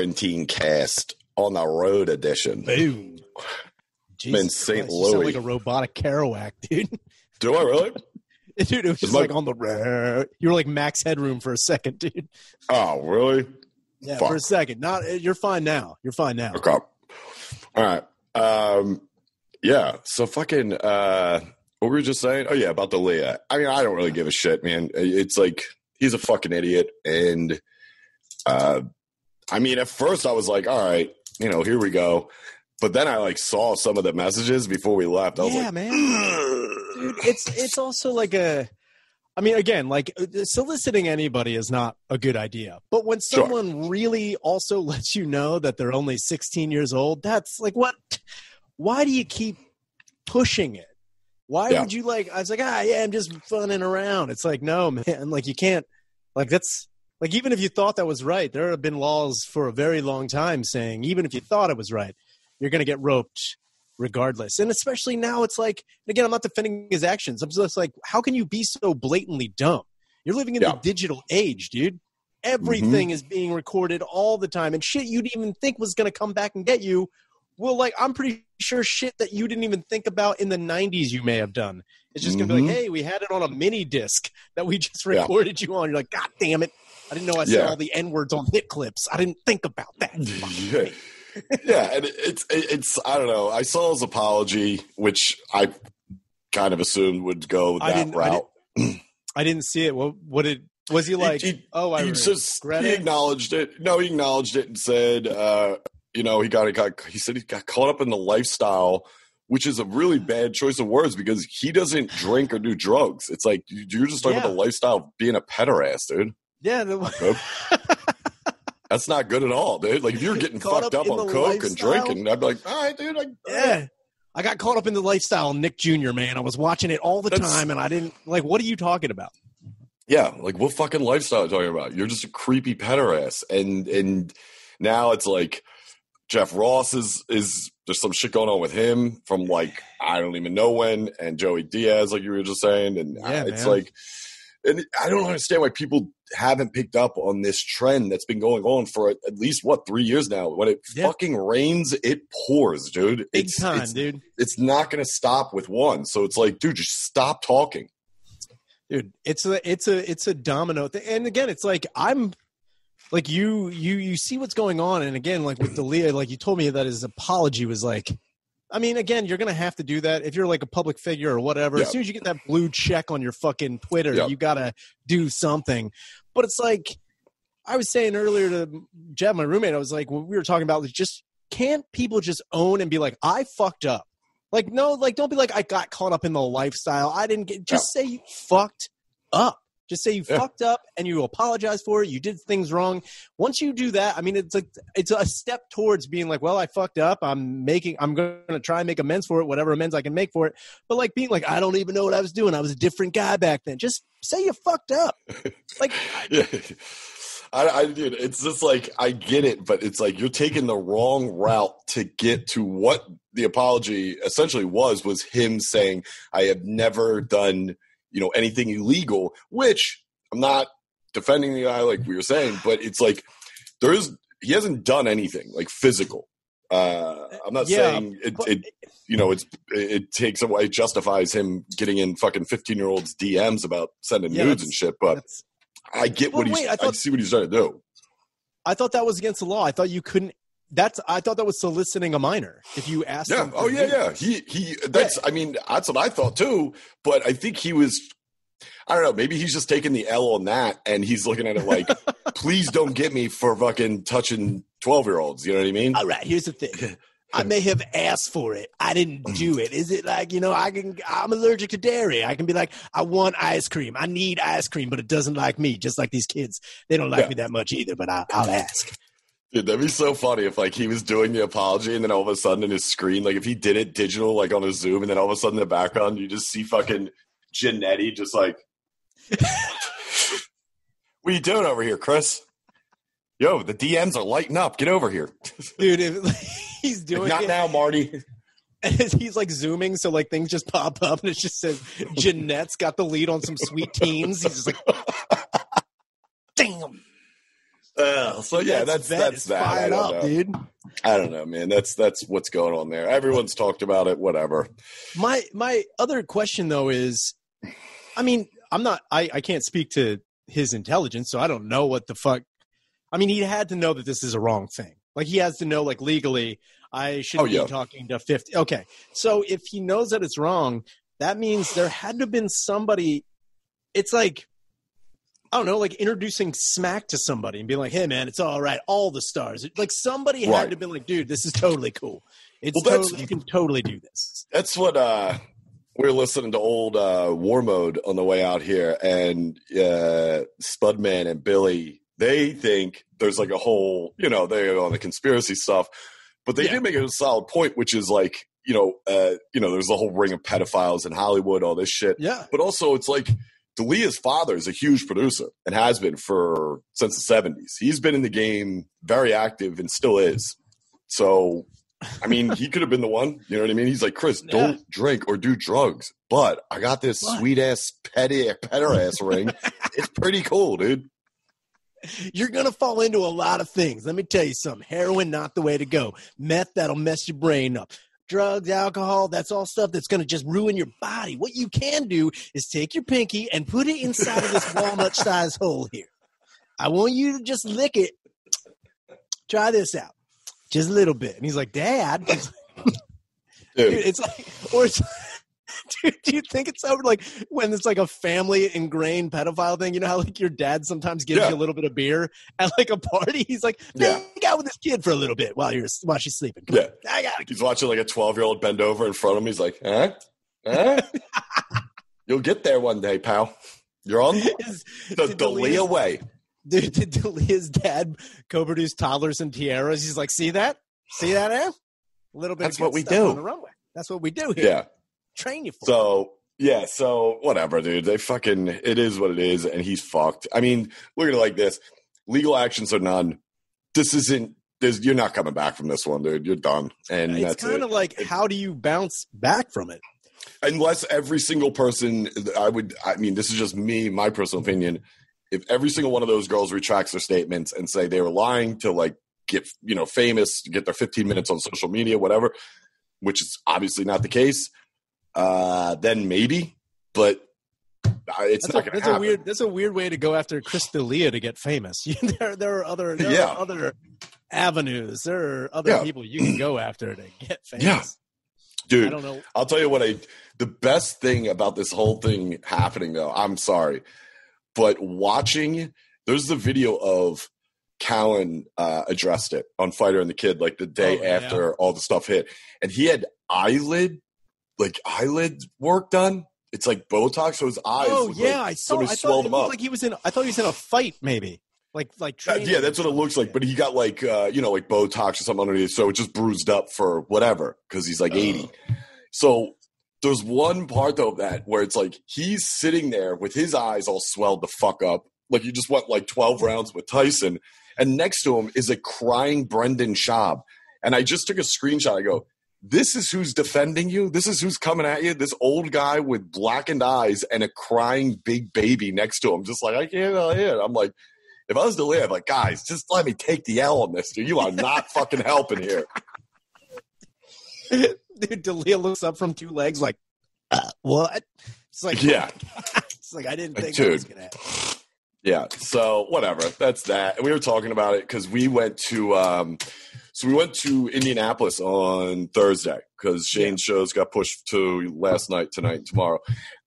quarantine cast on the road edition. Boom. I'm in St. Christ, you sound Louis. like a robotic Kerouac, dude. Do I really? Dude, it was just my- like on the road. You were like Max Headroom for a second, dude. Oh, really? Yeah, Fuck. for a second. Not you're fine now. You're fine now. Okay. All right. Um, yeah. So fucking. Uh, what were we just saying? Oh yeah, about the Leah. I mean, I don't really give a shit, man. It's like he's a fucking idiot, and uh, I mean, at first I was like, all right, you know, here we go. But then I like saw some of the messages before we left. I was Yeah, like, man. Dude, it's it's also like a I mean, again, like uh, soliciting anybody is not a good idea. But when Sure. someone really also lets you know that they're only 16 years old, that's like what why do you keep pushing it? Why Yeah. would you like I was like, "Ah, yeah, I'm just funning around." It's like, "No, man, like you can't like that's like even if you thought that was right, there have been laws for a very long time saying even if you thought it was right, you're going to get roped regardless. And especially now, it's like, and again, I'm not defending his actions. I'm just like, how can you be so blatantly dumb? You're living in Yeah. the digital age, dude. Everything mm-hmm. is being recorded all the time, and shit you didn't even think was going to come back and get you. Well, like I'm pretty sure shit that you didn't even think about in the '90s you may have done. It's just gonna be like, mm-hmm. hey, we had it on a mini disc that we just Yeah. recorded you on. You're like, God damn it! I didn't know I said Yeah. all the n words on hit clips. I didn't think about that. yeah, yeah, and it's it's I don't know. I saw his apology, which I kind of assumed would go that didn't- I route. I didn't see it. What? What did? Was he like? he, oh, I he just regret he acknowledged it. No, he acknowledged it and said, uh, you know, he got he got he said he got caught up in the lifestyle, which is a really bad choice of words because he doesn't drink or do drugs. It's like you- you're just talking about the lifestyle of being a pederast, dude. Yeah, the, That's not good at all, dude. Like if you're getting fucked up up, on coke and drinking, I'd be like, all right, dude. I, yeah. I got caught up in the lifestyle, Nick Jr. Man, I was watching it all the That's- time, and I didn't like. What are you talking about? Yeah, like what fucking lifestyle are you talking about? You're just a creepy pederast, and and now it's like Jeff Ross is is there's some shit going on with him from like I don't even know when, and Joey Diaz, like you were just saying, and Yeah, uh, it's man. like, and I don't understand why people haven't picked up on this trend that's been going on for at least what three years now. When it Yeah. fucking rains, it pours, dude. Big it's, time, it's, dude. It's not going to stop with one, so it's like, dude, just stop talking. Dude, it's a it's a it's a domino thing. And again, it's like I'm like you you you see what's going on, and again, like with D'Elia, like you told me that his apology was like. I mean, again, you're gonna have to do that if you're like a public figure or whatever. Yeah. As soon as you get that blue check on your fucking Twitter, Yeah. you gotta do something. But it's like I was saying earlier to Jeff, my roommate, I was like, when we were talking about like, just can't people just own and be like, I fucked up? Like, no, like don't be like, I got caught up in the lifestyle. I didn't get. Just say you fucked up. Just say you Yeah. fucked up and you apologize for it. You did things wrong. Once you do that, I mean, it's like it's a step towards being like, well, I fucked up. I'm making. I'm going to try and make amends for it, whatever amends I can make for it. But like being like, I don't even know what I was doing. I was a different guy back then. Just say you fucked up. Like, yeah. I, I dude, it's just like I get it, but it's like you're taking the wrong route to get to what the apology essentially was. Was him saying, "I have never done, you know, anything illegal," which I'm not defending the guy like we were saying, but it's like there's he hasn't done anything like physical. Uh, I'm not Yeah, saying it, but- it, you know, it's it, takes away, it justifies him getting in fucking 15 year olds DMs about sending Yeah, nudes and shit, but. I get what he's. wait, I I, thought- see what he's trying to do. I thought that was against the law. I thought you couldn't. That's. I thought that was soliciting a minor. If you asked. Yeah. Oh yeah, yeah. He he. That's. I mean, that's what I thought too. But I think he was. I don't know. Maybe he's just taking the L on that, and he's looking at it like, "Please don't get me for fucking touching twelve year olds." You know what I mean? All right. Here's the thing. I may have asked for it. I didn't mm-hmm. do it. Is it like you know? I can. I'm allergic to dairy. I can be like, I want ice cream. I need ice cream, but it doesn't like me. Just like these kids, they don't like Yeah. me that much either. But I, I'll ask. Dude, that'd be so funny if like he was doing the apology, and then all of a sudden in his screen, like if he did it digital, like on a Zoom, and then all of a sudden in the background, you just see fucking Janetti just like, "What are you doing over here, Chris?" Yo, the DMs are lighting up. Get over here. Dude, if he's doing Not it, now, Marty. and he's like zooming, so like things just pop up, and it just says Jeanette's got the lead on some sweet teens. He's just like, damn. Uh, so yeah, that's that's, that's that. I Fired don't up, know. dude. I don't know, man. That's that's what's going on there. Everyone's talked about it. Whatever. My my other question though is, I mean, I'm not. I I can't speak to his intelligence, so I don't know what the fuck. I mean, he had to know that this is a wrong thing. Like he has to know, like legally, I should Oh, be yeah. talking to fifty. Okay, so if he knows that it's wrong, that means there had to have been somebody. It's like. I don't know, like introducing smack to somebody and being like, "Hey, man, it's all right. All the stars." Like somebody had to been like, "Dude, this is totally cool. It's Well, totally, you can totally do this." That's what uh we were listening to old uh War Mode on the way out here, and uh Spudman and Billy, they think there's like a whole, you know, they're on the conspiracy stuff, but they Yeah. did make a solid point, which is like, you know, uh, you know, there's a whole ring of pedophiles in Hollywood, all this shit. Yeah, But also it's like D'Elia's father is a huge producer and has been for since the seventies. He's been in the game very active and still is. So I mean, he could have been the one. You know what I mean? He's like, Chris, Yeah. don't drink or do drugs. But I got this sweet ass petty petter ass ring. It's pretty cool, dude. You're gonna fall into a lot of things. Let me tell you something. Heroin not the way to go. Meth that'll mess your brain up. Drugs, alcohol, that's all stuff that's gonna just ruin your body. What you can do is take your pinky and put it inside of this walnut sized hole here. I want you to just lick it. Try this out. Just a little bit. And he's like, Dad, Dude, dude, it's like or it's Dude, do you think it's over like when it's like a family ingrained pedophile thing? You know how like your dad sometimes gives Yeah. you a little bit of beer at like a party. He's like, Yeah. hang out with this kid for a little bit while you're while she's sleeping. Come Yeah. on, I got he's watching like a 12 year old bend over in front of him. He's like, huh? Huh? You'll get there one day, pal. You're on Is, the D'Elia way. Dude, did D'Elia's dad co-produce toddlers and tiaras? He's like, see that? See that, eh? A little bit. That's of what we do. on the runway. That's what we do here. Yeah. Train you for. So yeah, so whatever, dude. They fucking it is what it is, and he's fucked. I mean, look at it like this: legal actions are none. This isn't. You're not coming back from this one, dude. You're done, and it's kind it. of like, how do you bounce back from it? Unless every single person, I would. I mean, this is just me, my personal mm-hmm. opinion. If every single one of those girls retracts their statements and say they were lying to like get you know famous, get their 15 minutes on social media, whatever, which is obviously not the case, uh, then maybe. But it's That's, not going to happen. a weird. That's a weird way to go after Chris D'Elia to get famous. there, there are other, there Yeah. are other avenues. There are other Yeah. people you can go after to get famous. Yeah. dude. I don't know. I'll tell you what I the best thing about this whole thing happening though, I'm sorry. But watching there's the video of Callen uh, addressed it on Fighter and the Kid like the day Oh, yeah. after all the stuff hit. And he had eyelid like eyelid work done. It's like Botox, so his eyes. Oh yeah, like I saw. I thought swelled it him looked up. like he was in. I thought he was in a fight, maybe. Like like Uh, yeah, that's what it looks like. But he got like uh, you know like Botox or something underneath, so it just bruised up for whatever because he's like eighty. So there's one part though of that where it's like he's sitting there with his eyes all swelled the fuck up, like you just went like twelve rounds with Tyson, and next to him is a crying Brendan Schaub. And I just took a screenshot. I go, "This is who's defending you. This is who's coming at you. This old guy with blackened eyes and a crying big baby next to him, just like I can't uh, hear." I'm like. If I was to live, like guys, just let me take the L on this, dude. You are not fucking helping here. Dude, D'Elia looks up from two legs, like uh, what? It's like Yeah. it's like I didn't think that was gonna happen. Yeah. So whatever. That's that. And we were talking about it because we went to um so we went to Indianapolis on Thursday because Shane's shows got pushed to last night, tonight, and tomorrow.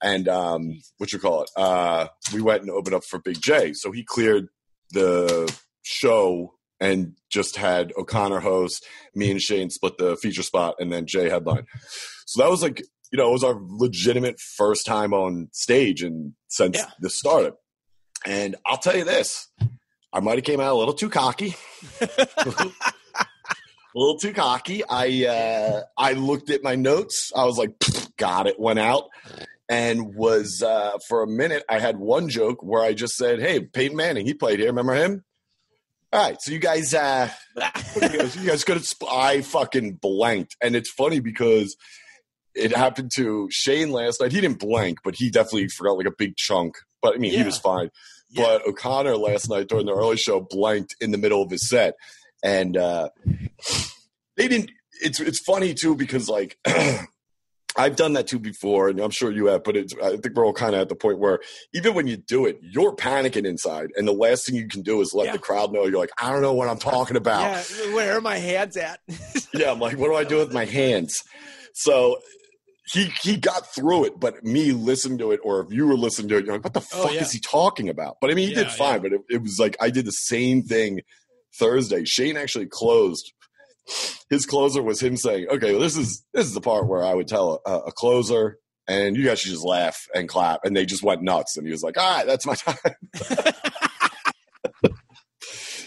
And um what you call it? Uh we went and opened up for Big J. So he cleared the show and just had O'Connor host, me and Shane split the feature spot, and then Jay headline. So that was like, you know, it was our legitimate first time on stage and since Yeah. this started. And I'll tell you this, I might have came out a little too cocky. a little too cocky. I uh, I looked at my notes. I was like, "Pfft, got it. Went out and was uh, for a minute. I had one joke where I just said, "Hey, Peyton Manning, he played here. Remember him?" All right, so you guys, uh, you guys, you guys could have. Sp- I fucking blanked, and it's funny because it happened to Shane last night. He didn't blank, but he definitely forgot like a big chunk. But I mean, he was fine. Yeah. but O'Connor last night during the early show blanked in the middle of his set, and uh, they didn't. It's it's funny too because like. I've done that too before, and I'm sure you have. But it's, I think we're all kind of at the point where even when you do it, you're panicking inside, and the last thing you can do is let Yeah. the crowd know you're like, I don't know what I'm talking about. Yeah, where are my hands at? yeah, I'm like, what do I do with my hands? So he he got through it, but me listening to it, or if you were listening to it, you're like, what the Oh, fuck yeah. is he talking about? But I mean, he did fine, but it, it was like I did the same thing Thursday. Shane actually closed. His closer was him saying, "Okay, well, this is this is the part where I would tell a, a closer." And you guys should just laugh and clap. And they just went nuts. And he was like, all right, that's my time.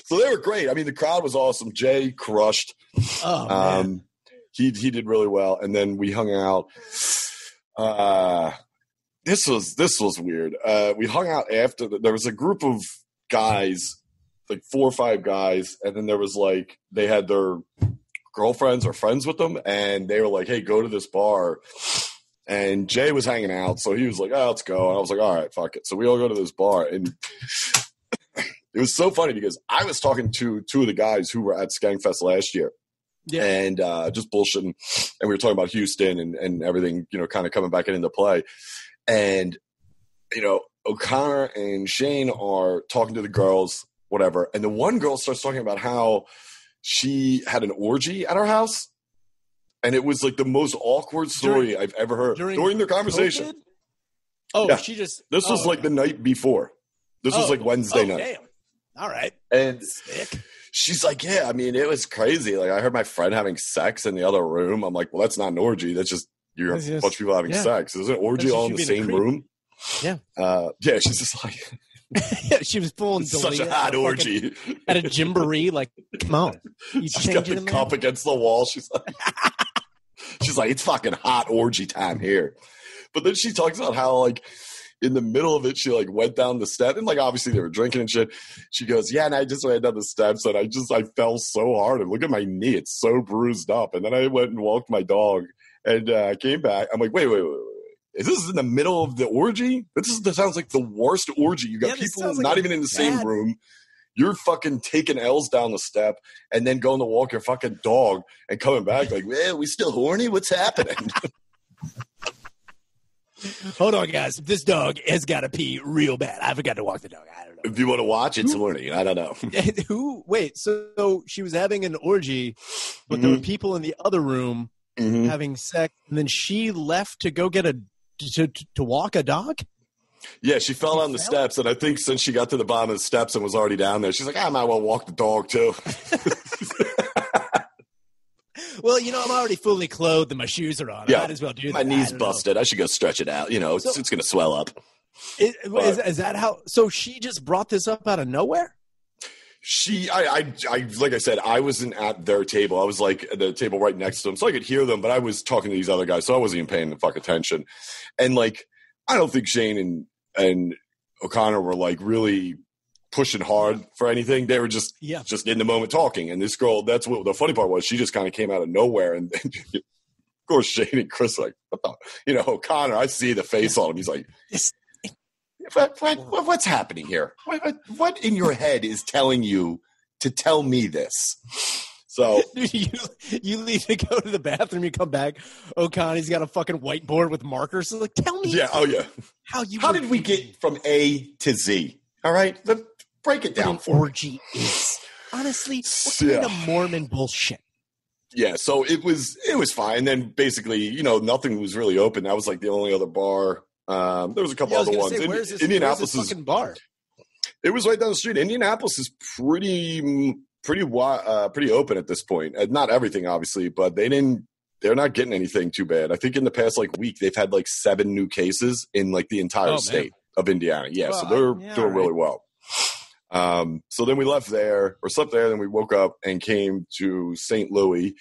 so they were great. I mean, the crowd was awesome. Jay crushed. Oh man. Um, he he did really well, and then we hung out. Uh, this was this was weird. Uh, we hung out after the, there was a group of guys, like four or five guys, and then there was like they had their girlfriends or friends with them, and they were like, "Hey, go to this bar." And Jay was hanging out, so he was like, "Oh, let's go." And I was like, "All right, fuck it." So we all go to this bar, and it was so funny because I was talking to two of the guys who were at Skankfest last year Yeah. and uh, just bullshitting. And we were talking about Houston and, and everything, you know, kind of coming back into play. And, you know, O'Connor and Shane are talking to the girls, whatever. And the one girl starts talking about how she had an orgy at her house. And it was like the most awkward story I've ever heard during, during their conversation. COVID? Oh, Yeah. she just. This was oh, like the night before. This was oh, like Wednesday oh, night. Damn. All right. And Sick. she's like, yeah, I mean, it was crazy. Like, I heard my friend having sex in the other room. I'm like, well, that's not an orgy. That's just you're That's a just- bunch of people having yeah. sex. Is an orgy all in the same room? Yeah. Uh, yeah, she's just like she was pulling such a hot orgy. fucking- at a gymboree. Like, come on, you She's change got the cup there. against the wall. She's like, she's like, it's fucking hot orgy time here. But then she talks about how like in the middle of it, she like went down the step and like obviously they were drinking and shit. She goes, yeah, and I just went down the steps and I just I fell so hard and look at my knee, it's so bruised up. And then I went and walked my dog and uh, I came back. I'm like, wait, wait, wait. Is this in the middle of the orgy? This, is, this sounds like the worst orgy. You got Yeah, people sounds like not even in the same room. You're fucking taking L's down the step and then going to walk your fucking dog and coming back like, well, we still horny? What's happening? Hold on, guys. This dog has got to pee real bad. I forgot to walk the dog. I don't know. if you want to watch, it's horny. I don't know. Who? Wait. So she was having an orgy, but there were people in the other room Mhm. having sex, and then she left to go get a to to, to walk a dog. Yeah, she fell She down the fell? steps, and I think since she got to the bottom of the steps and was already down there, she's like, I might well walk the dog too. Well, you know, I'm already fully clothed and my shoes are on. Yeah. I might as well do My that. I knee's know. busted. I should go stretch it out. You know, it's, So- it's going to swell up. Is, is, is that how? So she just brought this up out of nowhere? She, I, I, I, like I said, I wasn't at their table. I was like at the table right next to them, so I could hear them. But I was talking to these other guys, so I wasn't even paying the fuck attention. And like, I don't think Shane and and O'Connor were like really pushing hard for anything. They were just Yeah. just in the moment talking. And this girl, that's what the funny part was. She just kind of came out of nowhere, and of course Shane and Chris like, you know, O'Connor. I see the face on him. He's like. What, what, what- what's happening here? What, what, in your head is telling you to tell me this? So you you leave to go to the bathroom, you come back. O'Connor's got a fucking whiteboard with markers. Like, tell me yeah, oh yeah. how you How were did we get from A to Z? All right, Let, break it down for orgy is. Honestly, what kind Yeah. of Mormon bullshit? Yeah, so it was it was fine. Then basically, you know, nothing was really open. That was like the only other bar. Um, there was a couple Yeah, other ones. say, where's this, Indianapolis where's this is bar? it was right down the street. Indianapolis is pretty mm, pretty uh, pretty open at this point. Uh, not everything, obviously, but they didn't. They're not getting anything too bad. I think in the past like week they've had like seven new cases in like the entire Oh, man. state of Indiana. Yeah, so they're yeah, doing all really well. Um, so then we left there or slept there. Then we woke up and came to St. Louis.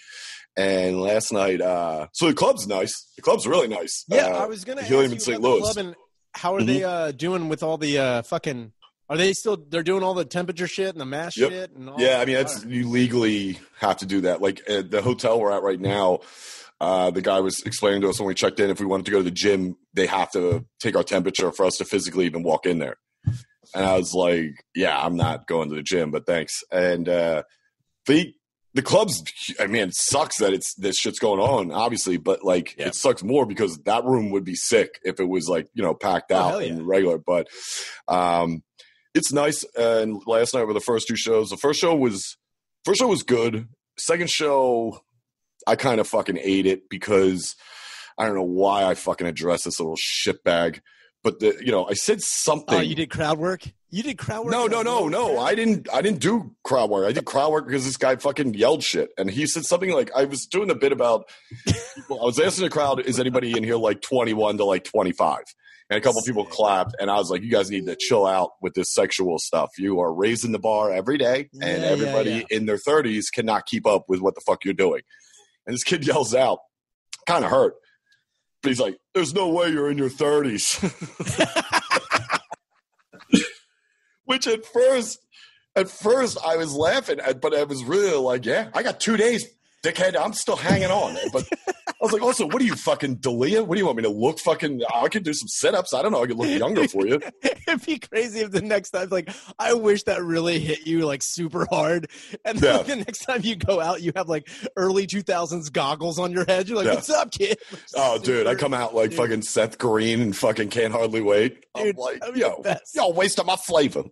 And last night, uh, so the club's nice. The club's really nice. Yeah, Uh, I was gonna ask Helium in St. Louis. club and how are Mhm. they uh, doing with all the uh, fucking? Are they still? They're doing all the temperature shit and the mask Yep. shit and all. Yeah, I mean, that's you legally have to do that. Like at the hotel we're at right now, uh, the guy was explaining to us when we checked in if we wanted to go to the gym, they have to take our temperature for us to physically even walk in there. and I was like, "Yeah, I'm not going to the gym, but thanks." And uh, the the club's, I mean, it sucks that it's this shit's going on, obviously, but like Yeah. it sucks more because that room would be sick if it was like you know packed Oh, out hell and regular. But um, it's nice. And last night were the first two shows. The first show was first show was good. Second show, I kind of fucking ate it because I don't know why I fucking addressed this little shitbag. But the you know I said oh, something. Oh, you did crowd work. You did crowd work. No, no, no, no. I didn't. I didn't do crowd work. I did crowd work because this guy fucking yelled shit, and he said something like, "I was doing a bit about." People, I was asking the crowd, "Is anybody in here like 21 to like 25?" And a couple people clapped, and I was like, "You guys need to chill out with this sexual stuff. You are raising the bar every day, and Yeah, yeah, everybody yeah. in their 30s cannot keep up with what the fuck you're doing." And this kid yells out, kind of hurt, but he's like, "There's no way you're in your 30s." Which at first, at first I was laughing, but I was really like, "Yeah, I got two days, dickhead. I'm still hanging on." But was like, "Also, what are you fucking D'Elia? What do you want me to look fucking? I can do some sit-ups. I don't know. I could look younger for you." It'd be crazy if the next time, like, I wish that really hit you like super hard, and then Yeah. like, the next time you go out, you have like early two thousands goggles on your head. You're like, Yeah. "What's up, kid?" Oh, dude, I come out like Dude. fucking Seth Green and fucking can't hardly wait. I'm Dude, like, be the yo, y'all wasting my flavor.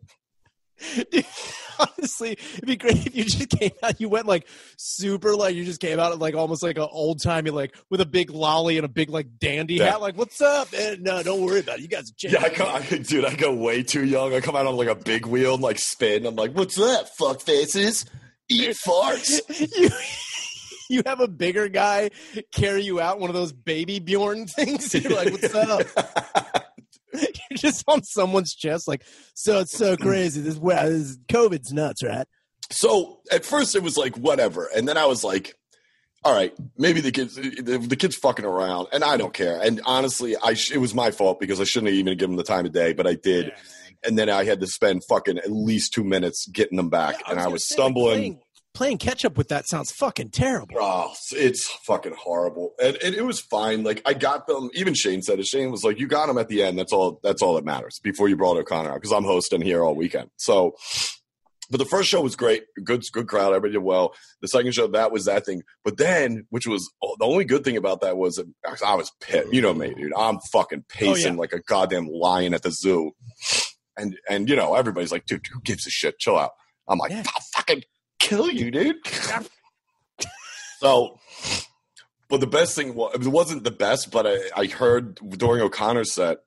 Dude, honestly, it'd be great if you just came out. You went like super, like you just came out like almost like an old timey, like with a big lolly and a big like dandy Yeah. hat. Like, what's up? And no, don't worry about it. You guys are Yeah, I, come, I dude, I go way too young. I come out on like a big wheel and like spin. I'm like, what's up, fuck faces? Eat farts. you you have a bigger guy carry you out one of those baby Bjorn things. You're like, what's up? You're just on someone's chest, like, so it's so mm. crazy. This, wow, this COVID's nuts, right? So at first it was like whatever, and then I was like, all right, maybe the kids the, the kids fucking around, and I don't care. And honestly, I sh- it was my fault because I shouldn't have even given them the time of day, but I did. And then I had to spend fucking at least two minutes getting them back, and I gonna was say, stumbling. Playing catch up with that sounds fucking terrible. Oh, it's fucking horrible, and, and it was fine. Like I got them. Even Shane said it. Shane was like, "You got them at the end. That's all. That's all that matters." Before you brought O'Connor out, because I'm hosting here all weekend. So, but the first show was great. Good, good crowd. Everybody did well. The second show, that was that thing. But then, which was oh, the only good thing about that was I was pissed. You know me, dude. I'm fucking oh, pacing like a goddamn lion at the zoo. And and you know everybody's like, dude, who gives a shit? Chill out. I'm like, Yeah. Fucking kill you, dude. So, but the best thing was it wasn't the best, but I, I heard during O'Connor's set,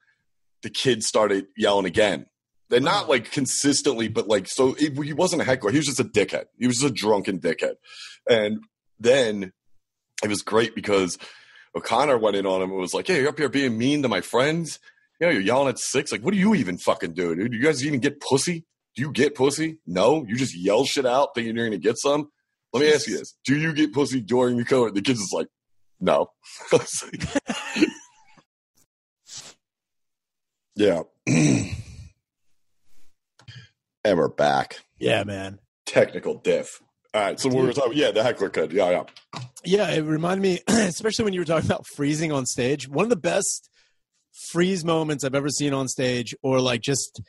the kids started yelling again. They're not oh. like consistently, but like so it, he wasn't a heckler. He was just a dickhead. He was just a drunken dickhead. And then it was great because O'Connor went in on him and was like, "Hey, you're up here being mean to my friends. You know, you're yelling at six. Like, what do you even fucking do, dude? Do you guys even get pussy? Do you get pussy? No, you just yell shit out thinking you're gonna get some. Let me ask you this: Do you get pussy during the COVID? The kids is like, no. Like- yeah. and we're back. Yeah, man. Technical diff. All right, so we were talking. Yeah, the heckler could. Yeah, yeah. Yeah, it reminded me, especially when you were talking about freezing on stage. One of the best freeze moments I've ever seen on stage, or like just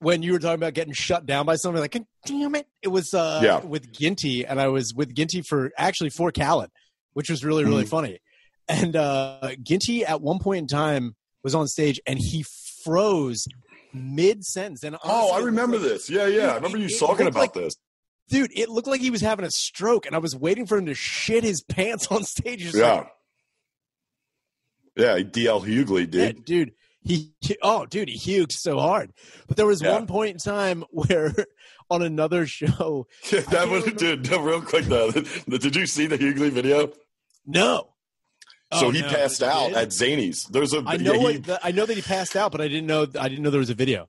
when you were talking about getting shut down by somebody, like, damn it. It was uh, Yeah. with Ginty, and I was with Ginty for actually for Khaled, which was really, really Mhm. funny. And uh, Ginty at one point in time was on stage and he froze mid sentence. And Oh, I remember like- this. Yeah, yeah. I remember you It- it talking looked about like- this. dude, it looked like he was having a stroke, and I was waiting for him to shit his pants on stage. Yeah. like, Yeah, DL Hughley, yeah, dude. He, oh, dude, he huged so hard. But there was Yeah. one point in time where on another show, that was, remember- dude. no, Real quick though, did you see the Hughley video? no. so Oh, he no. passed out did? at Zanies. There's a I know. yeah, he- the- I know that he passed out, but I didn't know. I didn't know there was a video.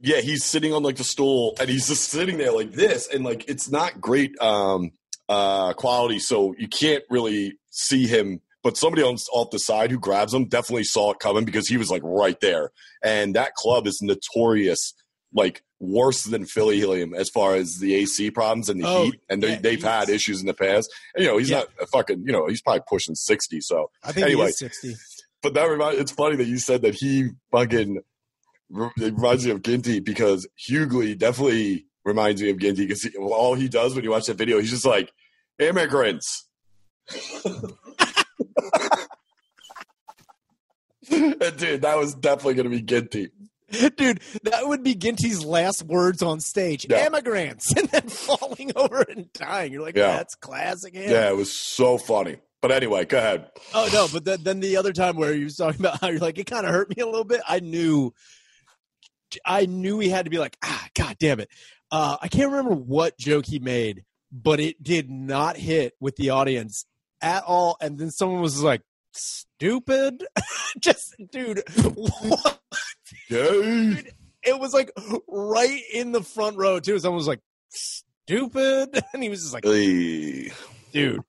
yeah, he's sitting on like the stool and he's just sitting there like this, and like it's not great um uh quality, so you can't really see him. But somebody on off the side who grabs him definitely saw it coming because he was like right there. And that club is notorious, like worse than Philly Helium as far as the AC problems and the Oh, heat. And they, yeah, they've had issues in the past. And, you know, he's Yeah. not a fucking, you know, he's probably pushing sixty. So I think Anyway. he is sixty. but that remind, it's funny that you said that he fucking it reminds me of Ginty because Hughley definitely reminds me of Ginty because all he does when you watch that video, he's just like immigrants. and dude, that was definitely going to be Ginty. Dude, that would be Ginty's last words on stage. Yeah. Immigrants, and then falling over and dying. You're like, Yeah. that's classic. him. Yeah, it was so funny. But anyway, go ahead. Oh no, but then, then the other time where you was talking about how you're like, it kind of hurt me a little bit. I knew, I knew he had to be like, ah, god damn it. Uh, I can't remember what joke he made, but it did not hit with the audience at all. And then someone was like, stupid, just dude, what? Yay. it was like right in the front row too. Someone was like, stupid, and he was just like, Hey. dude.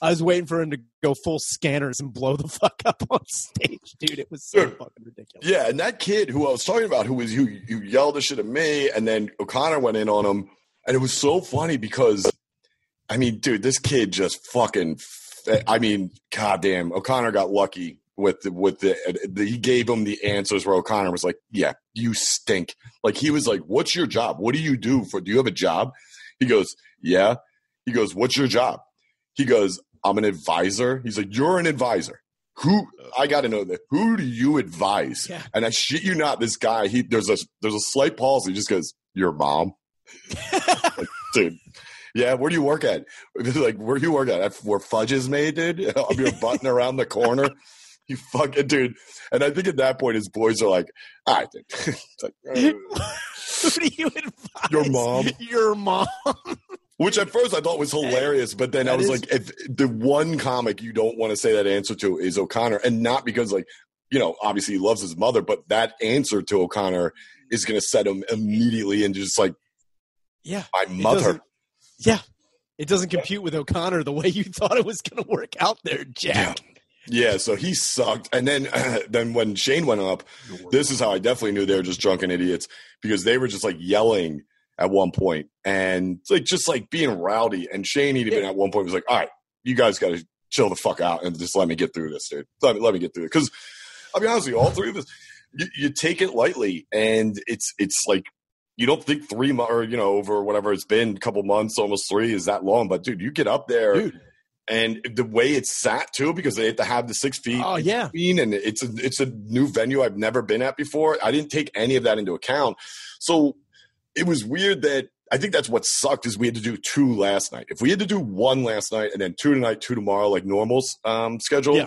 I was waiting for him to go full scanners and blow the fuck up on stage, dude. It was so Dude. fucking ridiculous. Yeah, and that kid who I was talking about, who was who, who yelled the shit at me, and then O'Connor went in on him, and it was so funny because, I mean, dude, this kid just fucking. I mean, goddamn, O'Connor got lucky with the, with the, uh, the. He gave him the answers where O'Connor was like, "Yeah, you stink." Like he was like, "What's your job? What do you do for? Do you have a job?" He goes, "Yeah." He goes, "What's your job?" He goes, "I'm an advisor." He's like, "You're an advisor." Who I got to know that. Who do you advise? Yeah. And I shit you not, this guy, he there's a there's a slight pause. He just goes, "Your mom, dude." Yeah, where do you work at? like, where do you work at? Where fudge is made, dude? I'm your button around the corner. You fucking dude. And I think at that point, his boys are like, "All right, dude." Like, uh, Who do you advise? Your mom. Your mom. Which at first I thought was hilarious, but then I was is- like, if the one comic you don't want to say that answer to is O'Connor, and not because like, you know, obviously he loves his mother, but that answer to O'Connor is going to set him immediately into just like Yeah. my mother. Doesn't- Yeah. It doesn't compute with O'Connor the way you thought it was going to work out there, Jack. Yeah, so he sucked. And then then when Shane went up, this is how I definitely knew they were just drunken idiots because they were just like yelling at one point and like just like being rowdy. And Shane even at one point was like, "All right, you guys got to chill the fuck out and just let me get through this, dude. Let me let me get through it." Because I'll be honest with you, all three of us, you, you take it lightly, and it's it's like you don't think three months or you know over whatever it's been, a couple months, almost three is that long. But dude, you get up there Dude. and the way it's sat too, because they have to have the six feet Oh, yeah. and it's a it's a new venue I've never been at before. I didn't take any of that into account, so it was weird that I think that's what sucked is we had to do two last night. If we had to do one last night and then two tonight, two tomorrow, like normal's um, schedule, Yeah.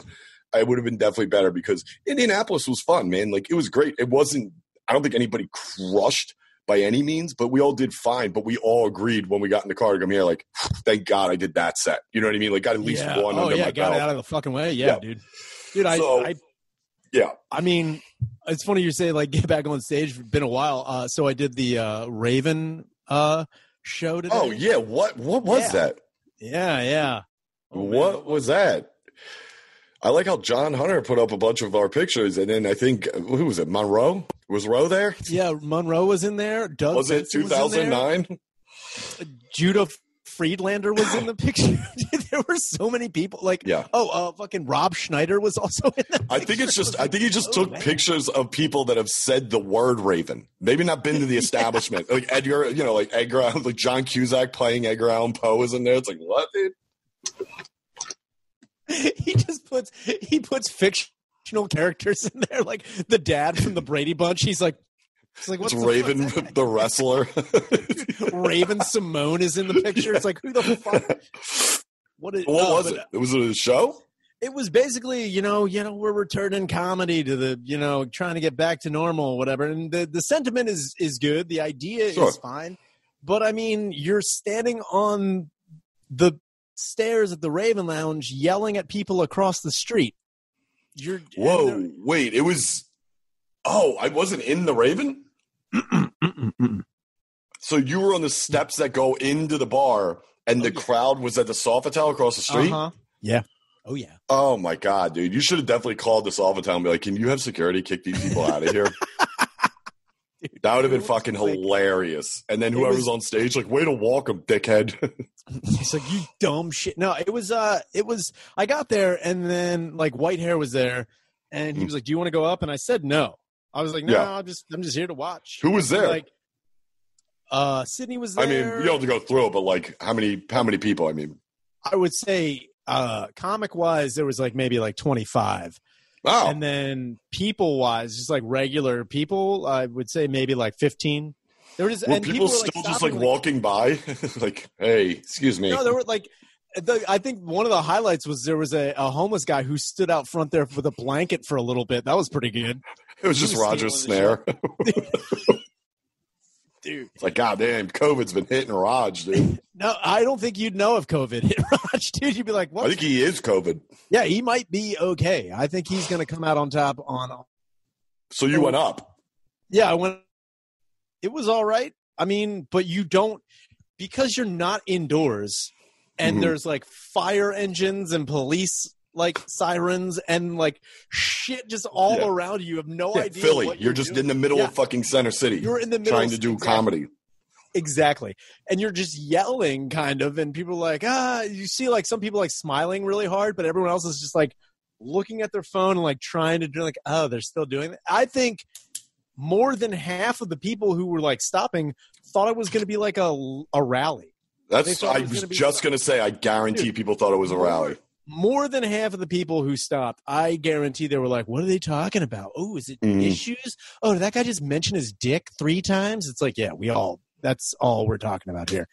I would have been definitely better because Indianapolis was fun, man. Like it was great. It wasn't. I don't think anybody crushed by any means, but we all did fine. But we all agreed when we got in the car to come here, like, thank God I did that set. You know what I mean? Like, got at least yeah. one oh, under yeah. my Got belt. it out of the fucking way. Yeah, Yeah. dude. Dude, I, So- I, Yeah. I mean, it's funny you say like get back on stage. It's been a while. Uh, so I did the uh, Raven uh, show today. Oh yeah. What what was Yeah. that? yeah, yeah. Oh, man. what was that? I like how John Hunter put up a bunch of our pictures, and then I think who was it? Monroe was Roe there? Yeah, Monroe was in there. Doug Was it Benson in thousand Judah Friedlander was in the picture. there were so many people. Like, Yeah. oh, uh, fucking Rob Schneider was also in the I think it's just I think he just Oh, took man. pictures of people that have said the word Raven. Maybe not been to the establishment. Like Edgar, you know, like Edgar like John Cusack playing Edgar Allan Poe is in there. It's like what, dude? he just puts he puts fictional characters in there, like the dad from the Brady Bunch. He's like, he's like, It's what's the- Raven, the wrestler. Raven-Symoné is in the picture. It's like, who the fuck? What, is, what no, was but it? Was it a show? It was basically, you know, you know, we're returning comedy to the, you know, trying to get back to normal, or whatever. And the the sentiment is is good. The idea Sure. is fine, but I mean, you're standing on the stairs at the Raven Lounge, yelling at people across the street. You're Whoa, they're- wait, it was. Oh, I wasn't in the Raven. So you were on the steps that go into the bar, and the Oh, yeah. crowd was at the Sofitel across the street. Uh-huh. Yeah. Oh yeah. Oh my god, dude! You should have definitely called the Sofitel and be like, "Can you have security kick these people out of here?" that would have been fucking like- hilarious. And then whoever's was- on stage, like, "Way to walk him, dickhead!" He's like, you dumb shit. No, it was, uh, it was, I got there and then like white hair was there and he Hmm. was like, do you want to go up? And I said, no. I was like, no, Yeah. I'm just I'm just here to watch. Who was there? Like, uh, Sydney was there. I mean, you don't have to go through it, but like, how many how many people? I mean, I would say, uh, comic wise, there was like maybe like 25, wow, and then people wise, just like regular people, I would say maybe like 15. There were just were and people, were, still just like walking by, like, hey, excuse me? No, there were like. The, I think one of the highlights was there was a, a homeless guy who stood out front there with a blanket for a little bit. That was pretty good, it was he just was Roger Snare. dude. It's like, goddamn, COVID's been hitting Raj, dude. No, I don't think you'd know if COVID hit Raj, dude. You'd be like, "What?" I think he is COVID. yeah, he might be okay. I think he's going to come out on top. On So you went up. yeah, I went. It was all right. I mean, but you don't because you're not indoors, and Mhm. there's like fire engines and police like sirens and like shit just all Yeah. around you. You have no Yeah, idea. Philly, what you're just doing. in the middle Yeah. of fucking center city, You're in the middle trying to do exactly. comedy. Exactly. And you're just yelling kind of and people are like, ah, you see like some people like smiling really hard, but everyone else is just like looking at their phone and like trying to do like, oh, they're still doing it. I think more than half of the people who were like stopping thought it was going to be like a, a rally. That's. I was was gonna just gonna say. I guarantee Dude, people thought it was a rally. More than half of the people who stopped, I guarantee they were like, what are they talking about? Oh, is it Mhm. issues? Oh, did that guy just mention his dick three times? It's like, yeah, we all, that's all we're talking about here.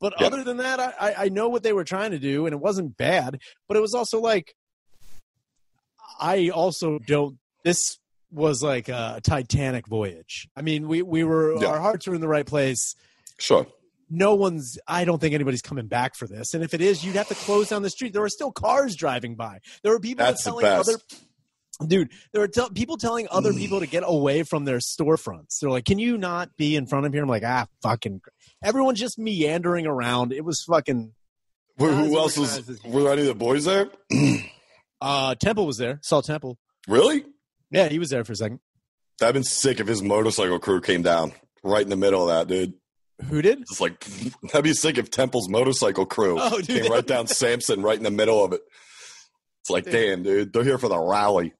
But Yeah. other than that, I, I- I know what they were trying to do, and it wasn't bad. But it was also like, I also don't. This was like a Titanic voyage. I mean, we we were Yeah. our hearts were in the right place. Sure. No one's. I don't think anybody's coming back for this. And if it is, you'd have to close down the street. There are still cars driving by. There were people That's telling other. Dude, there are tell people telling other people to get away from their storefronts. They're like, "Can you not be in front of here?" I'm like, "Ah, fucking." Everyone just meandering around. It was fucking. Who, who else was? organized as- Were any of the boys there? Uh, Temple was there. Saw Temple. really? Yeah, he was there for a second. That'd been sick if his motorcycle crew came down right in the middle of that, dude. Who did? It's like that'd be sick if Temple's motorcycle crew Oh, dude, came right down Sansom, right in the middle of it. It's like, Dude. damn, dude, they're here for the rally.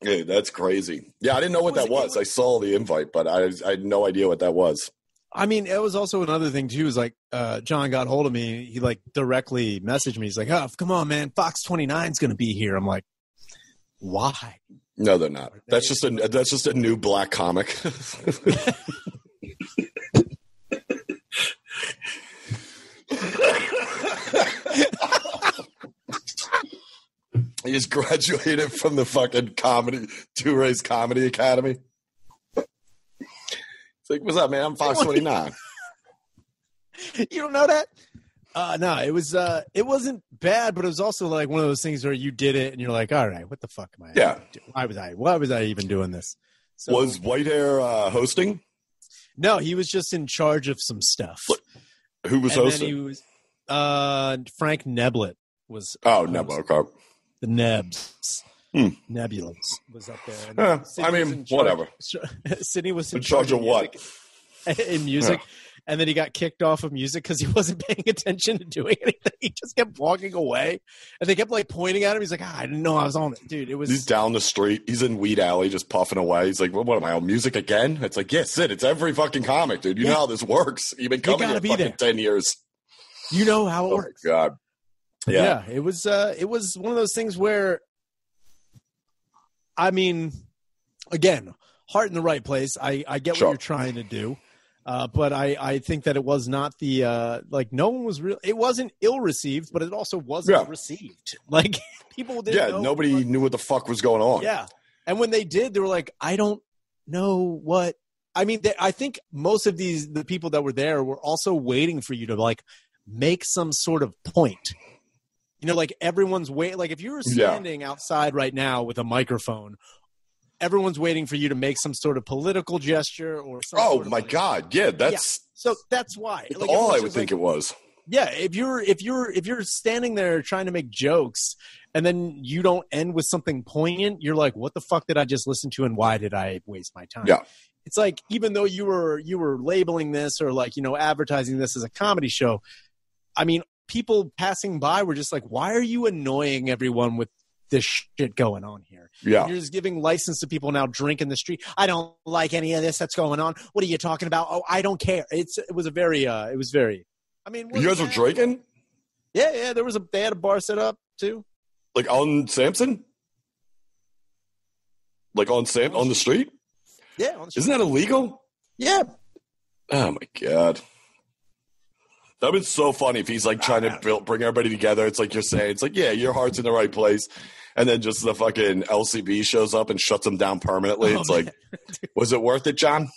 Dude, that's crazy. Yeah, I didn't know what It was- that was. I saw the invite, but I, I had no idea what that was. I mean, it was also another thing too. Is like uh, John got hold of me. He like directly messaged me. He's like, "Oh, come on, man, Fox 29 is going to be here." I'm like, "Why?" No, they're not. That's just a that's just a new black comic. he just graduated from the fucking comedy two rays comedy academy. It's like, what's up, man? I'm Fox twenty nine. you don't know that? Uh, no, it was. Uh, it wasn't bad, but it was also like one of those things where you did it and you're like, "All right, what the fuck am I? Yeah. why was I? Why was I even doing this?" So, Was Whitehair uh, hosting? no, he was just in charge of some stuff. Who was and hosting? he was uh, Frank Neblet was oh, no, okay. The Nebs. Hmm. Nebulas was up there. And Eh, I mean, charge- whatever. Sydney was in, In charge of what? music- in music, and then he got kicked off of music because he wasn't paying attention to doing anything. He just kept walking away, and they kept like pointing at him. He's like, ah, "I didn't know I was on it, dude." It was He's down the street. He's in Weed Alley, just puffing away. He's like, "What, what am I on music again?" It's like, "Yeah, Sid, it's every fucking comic, dude. You Yeah. know how this works. You've been coming gotta here be fucking there. ten years." you know how it Oh works. god. Yeah. Yeah. it was. Uh, it was one of those things where, I mean, again, heart in the right place. I I get Sure. what you're trying to do. Uh, but I, I think that it was not the uh, like no one was real. It wasn't ill received, but it also wasn't Yeah. received. Like people didn't. Yeah, nobody what- knew what the fuck was going on. Yeah, and when they did, they were like, I don't know what. I mean, they, I think most of these the people that were there were also waiting for you to like make some sort of point. You know, like everyone's wait. Like if you were Yeah. standing outside right now with a microphone, everyone's waiting for you to make some sort of political gesture or. Oh sort of, my like- god. Yeah, that's So that's why. it's Like, all I would just think like, it was. yeah, if you're if you're if you're standing there trying to make jokes and then you don't end with something poignant, you're like, what the fuck did I just listen to and why did I waste my time? Yeah. It's like even though you were you were labeling this or like, you know, advertising this as a comedy show, I mean, people passing by were just like, why are you annoying everyone with this shit going on here. Yeah. You're just giving license to people now drinking the street. I don't like any of this that's going on. What are you talking about? Oh, I don't care. It's it was a very uh it was very I mean You guys were drinking? Yeah, yeah, there was a they had a bar set up too. Like on Sansom? Like on Sam on the street? Yeah, on the street. Isn't that illegal? yeah. Oh my god. That'd be so funny if he's like trying to ah. build, bring everybody together. It's like you're saying, it's like, yeah, your heart's in the right place. And then just the fucking LCB shows up and shuts them down permanently. Oh, it's like, was it worth it, John?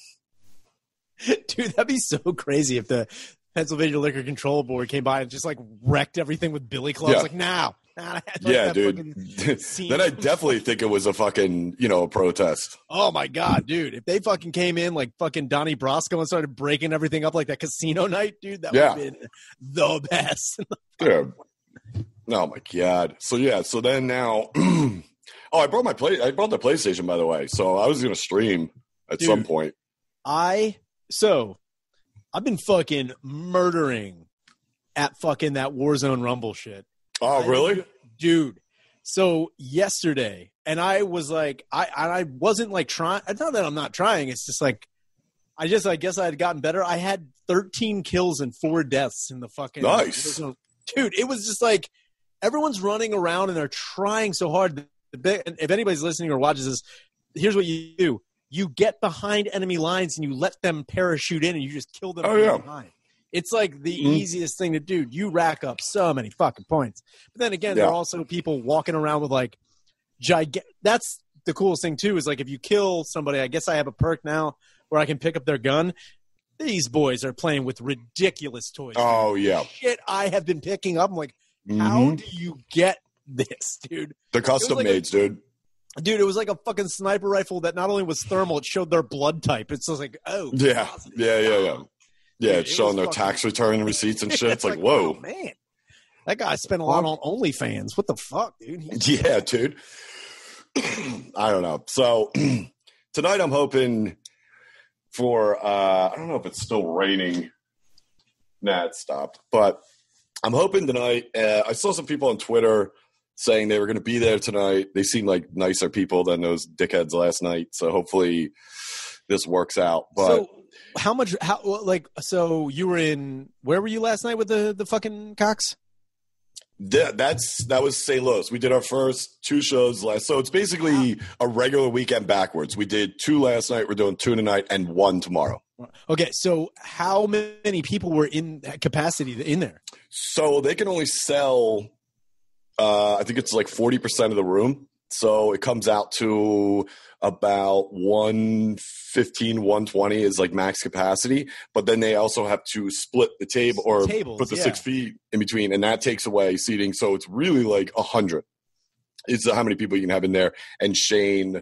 Dude, that'd be so crazy if the Pennsylvania Liquor Control Board came by and just like wrecked everything with billy clubs. Yeah. Like now, nah, yeah, dude. then I definitely think it was a fucking, you know, a protest. Oh my god, dude! If they fucking came in like fucking Donnie Brasco and started breaking everything up like that casino night, dude, that Yeah. would have been the best. Yeah. Oh my god. So yeah. So then now, oh, I brought my play. I brought the PlayStation by the way. So I was gonna stream at Dude. some point. I so I've been fucking murdering at fucking that Warzone Rumble shit. Oh really? dude? So yesterday, and I was like, I I wasn't like trying. It's not that I'm not trying. It's just like I just I guess I had gotten better. I had 13 kills and four deaths in the fucking Nice. dude. It was just like everyone's running around and they're trying so hard. And If anybody's listening or watches this, here's what you do: you get behind enemy lines and you let them parachute in, and you just kill them. Oh, yeah. behind. It's like the Mhm. easiest thing to do. You rack up so many fucking points. But then again, there are also people walking around with like gigantic. That's the coolest thing too. Is like if you kill somebody, I guess I have a perk now where I can pick up their gun. These boys are playing with ridiculous toys. Oh yeah. Shit, I have been picking up. I'm like, how Mhm. do you get this, dude? The custom like a- dude. Dude, it was like a fucking sniper rifle that not only was thermal, it showed their blood type. It's just like, oh, Yeah. positive. Yeah. Yeah. Yeah. Yeah. It's it showing their fucking- tax return receipts and shit. It's like, whoa. oh, man, that guy spent a lot on OnlyFans. What the fuck, dude? He- Yeah, dude. I don't know. So tonight I'm hoping for uh I don't know if it's still raining. Nah, it stopped. But I'm hoping tonight uh, I saw some people on Twitter saying they were going to be there tonight. They seem like nicer people than those dickheads last night. So hopefully this works out. But so, how much? How like? So you were in? Where were you last night with the the fucking cocks? Th- that's that was St. Louis. We did our first two shows last, so it's basically a regular weekend backwards. We did two last night. We're doing two tonight and one tomorrow. Okay, so how many people were in that capacity in there? So they can only sell, uh, I think it's like forty percent of the room. So it comes out to about 115, 120 is like max capacity. But then they also have to split the table or Tables, put the yeah. six feet in between, and that takes away seating. So it's really like a hundred. Is how many people you can have in there. And Shane,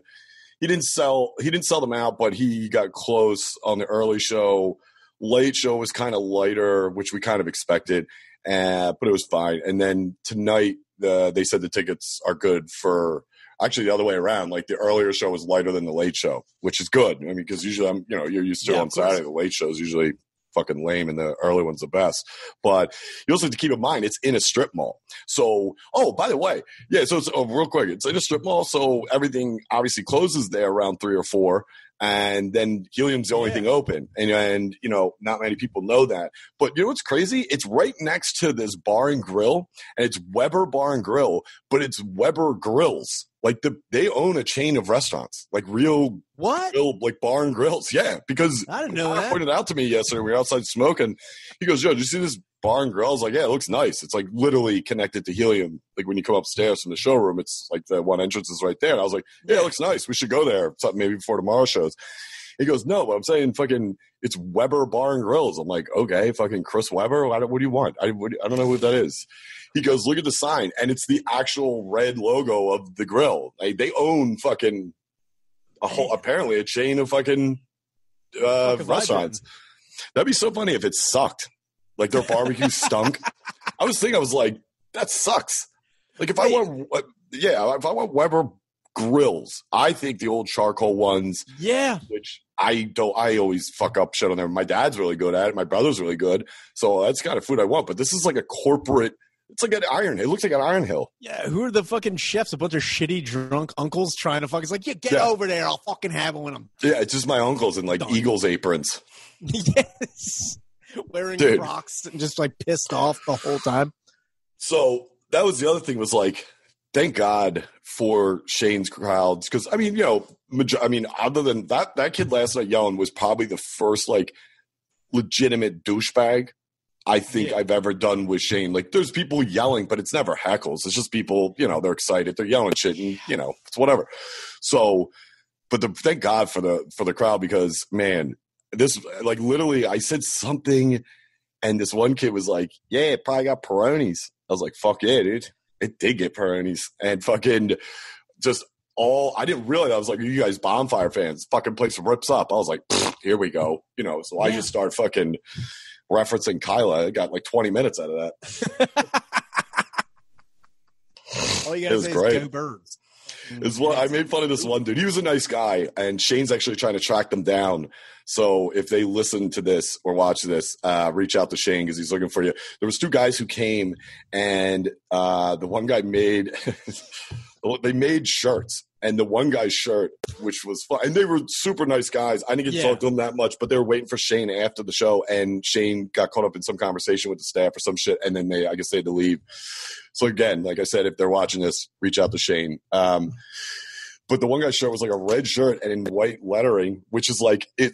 he didn't sell he didn't sell them out, but he got close on the early show. Late show was kind of lighter, which we kind of expected, uh, but it was fine. And then tonight, the they said the tickets are good for actually the other way around. Like the earlier show was lighter than the late show, which is good. I mean, because usually I'm you know you're used to Yeah, on. Saturday the late show is usually fucking lame and the early one's the best. But you also have to keep in mind it's in a strip mall. So oh, by the way, yeah. So it's oh, real quick, it's in a strip mall, so everything obviously closes there around three or four. And then Helium's the only Yeah. thing open, and and you know not many people know that. But you know what's crazy? It's right next to this bar and grill, and it's Weber Bar and Grill, but it's Weber Grills. Like the they own a chain of restaurants, like real What? grill, like bar and grills. Yeah, because I didn't know that. pointed out to me yesterday. We were outside smoking. He goes, "Yo, did you see this bar and grill?" I was like, "Yeah, it looks nice. It's like literally connected to Helium. Like when you come upstairs from the showroom, it's like the one entrance is right there." And I was like, "Yeah, it looks nice. We should go there. Something maybe before tomorrow shows." He goes, "No, but I'm saying fucking it's Weber Bar and Grills." I'm like, "Okay, fucking Chris Webber. What, what do you want? I what, I don't know who that is." He goes, "Look at the sign, and it's the actual red logo of the grill. Like, they own fucking a whole apparently a chain of fucking uh, Fucking restaurants. That'd be so funny if it sucked. Like their barbecue stunk. I was thinking, I was like, that sucks. Like if I want, yeah, if I want Weber grills, I think the old charcoal ones, Yeah. which I don't, I always fuck up shit on there. My dad's really good at it. My brother's really good. So that's kind of food I want. But this is like a corporate It's like an iron. It looks like an iron hill. Yeah, who are the fucking chefs? A bunch of shitty drunk uncles trying to fuck. It's like, yeah, get Yeah. over there. I'll fucking have it with them. Yeah, it's just my uncles in like Done. Eagles aprons. yes, wearing Dude. Crocs and just like pissed off the whole time. So that was the other thing was like, thank God for Shane's crowds because I mean, you know, I mean, other than that, that kid last night yelling was probably the first like legitimate douchebag I think Yeah. I've ever done with Shane. Like, there's people yelling, but it's never heckles. It's just people, you know, they're excited, they're yelling shit, and you know, it's whatever. So, but the, thank God for the for the crowd because man, this like literally, I said something, and this one kid was like, "Yeah, it probably got Peronis." I was like, "Fuck yeah, dude! It did get Peronis," and fucking just all. I didn't realize I was like, "You guys bonfire fans?" Fucking place rips up. I was like, "Here we go," you know. So I just start fucking referencing Kyla. I got like 20 minutes out of that. All you It gotta was say great. is go birds. It's what I made fun of this one dude. He was a nice guy, and Shane's actually trying to track them down. So if they listen to this or watch this, uh, reach out to Shane because he's looking for you. There was two guys who came, and uh, the one guy made they made shirts, and the one guy's shirt, which was fun, and they were super nice guys. I didn't get to Yeah. talk to them that much, but they were waiting for Shane after the show, and Shane got caught up in some conversation with the staff or some shit, and then they, I guess, they had to leave. So again, like I said, if they're watching this, reach out to Shane. Um, but the one guy's shirt was like a red shirt and in white lettering, which is like it.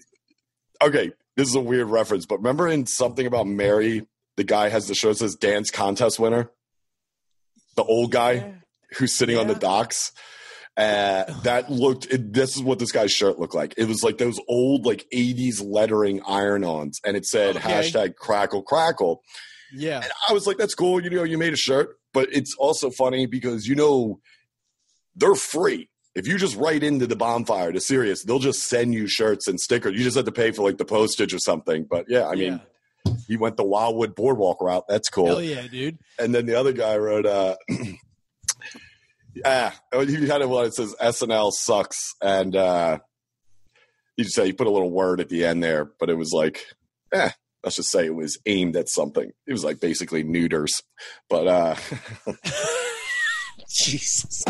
Okay, this is a weird reference, but remember in something about Mary, the guy has the shirt that says dance contest winner, the old guy who's sitting on the docks. Uh, that looked. It, this is what this guy's shirt looked like. It was like those old like '80s lettering iron-ons, and it said Okay. hashtag Crackle Crackle. Yeah. And I was like, that's cool. You know, you made a shirt, but it's also funny because, you know, they're free. If you just write into the bonfire to Sirius, they'll just send you shirts and stickers. You just have to pay for like the postage or something. But yeah, I mean, he went the Wildwood Boardwalk route. That's cool. hell yeah, dude. And then the other guy wrote, uh, ah, he had a one that says SNL sucks. And, uh, he just said, he put a little word at the end there, but it was like, eh, let's just say it was aimed at something. It was like basically neuters. But, uh, Jesus.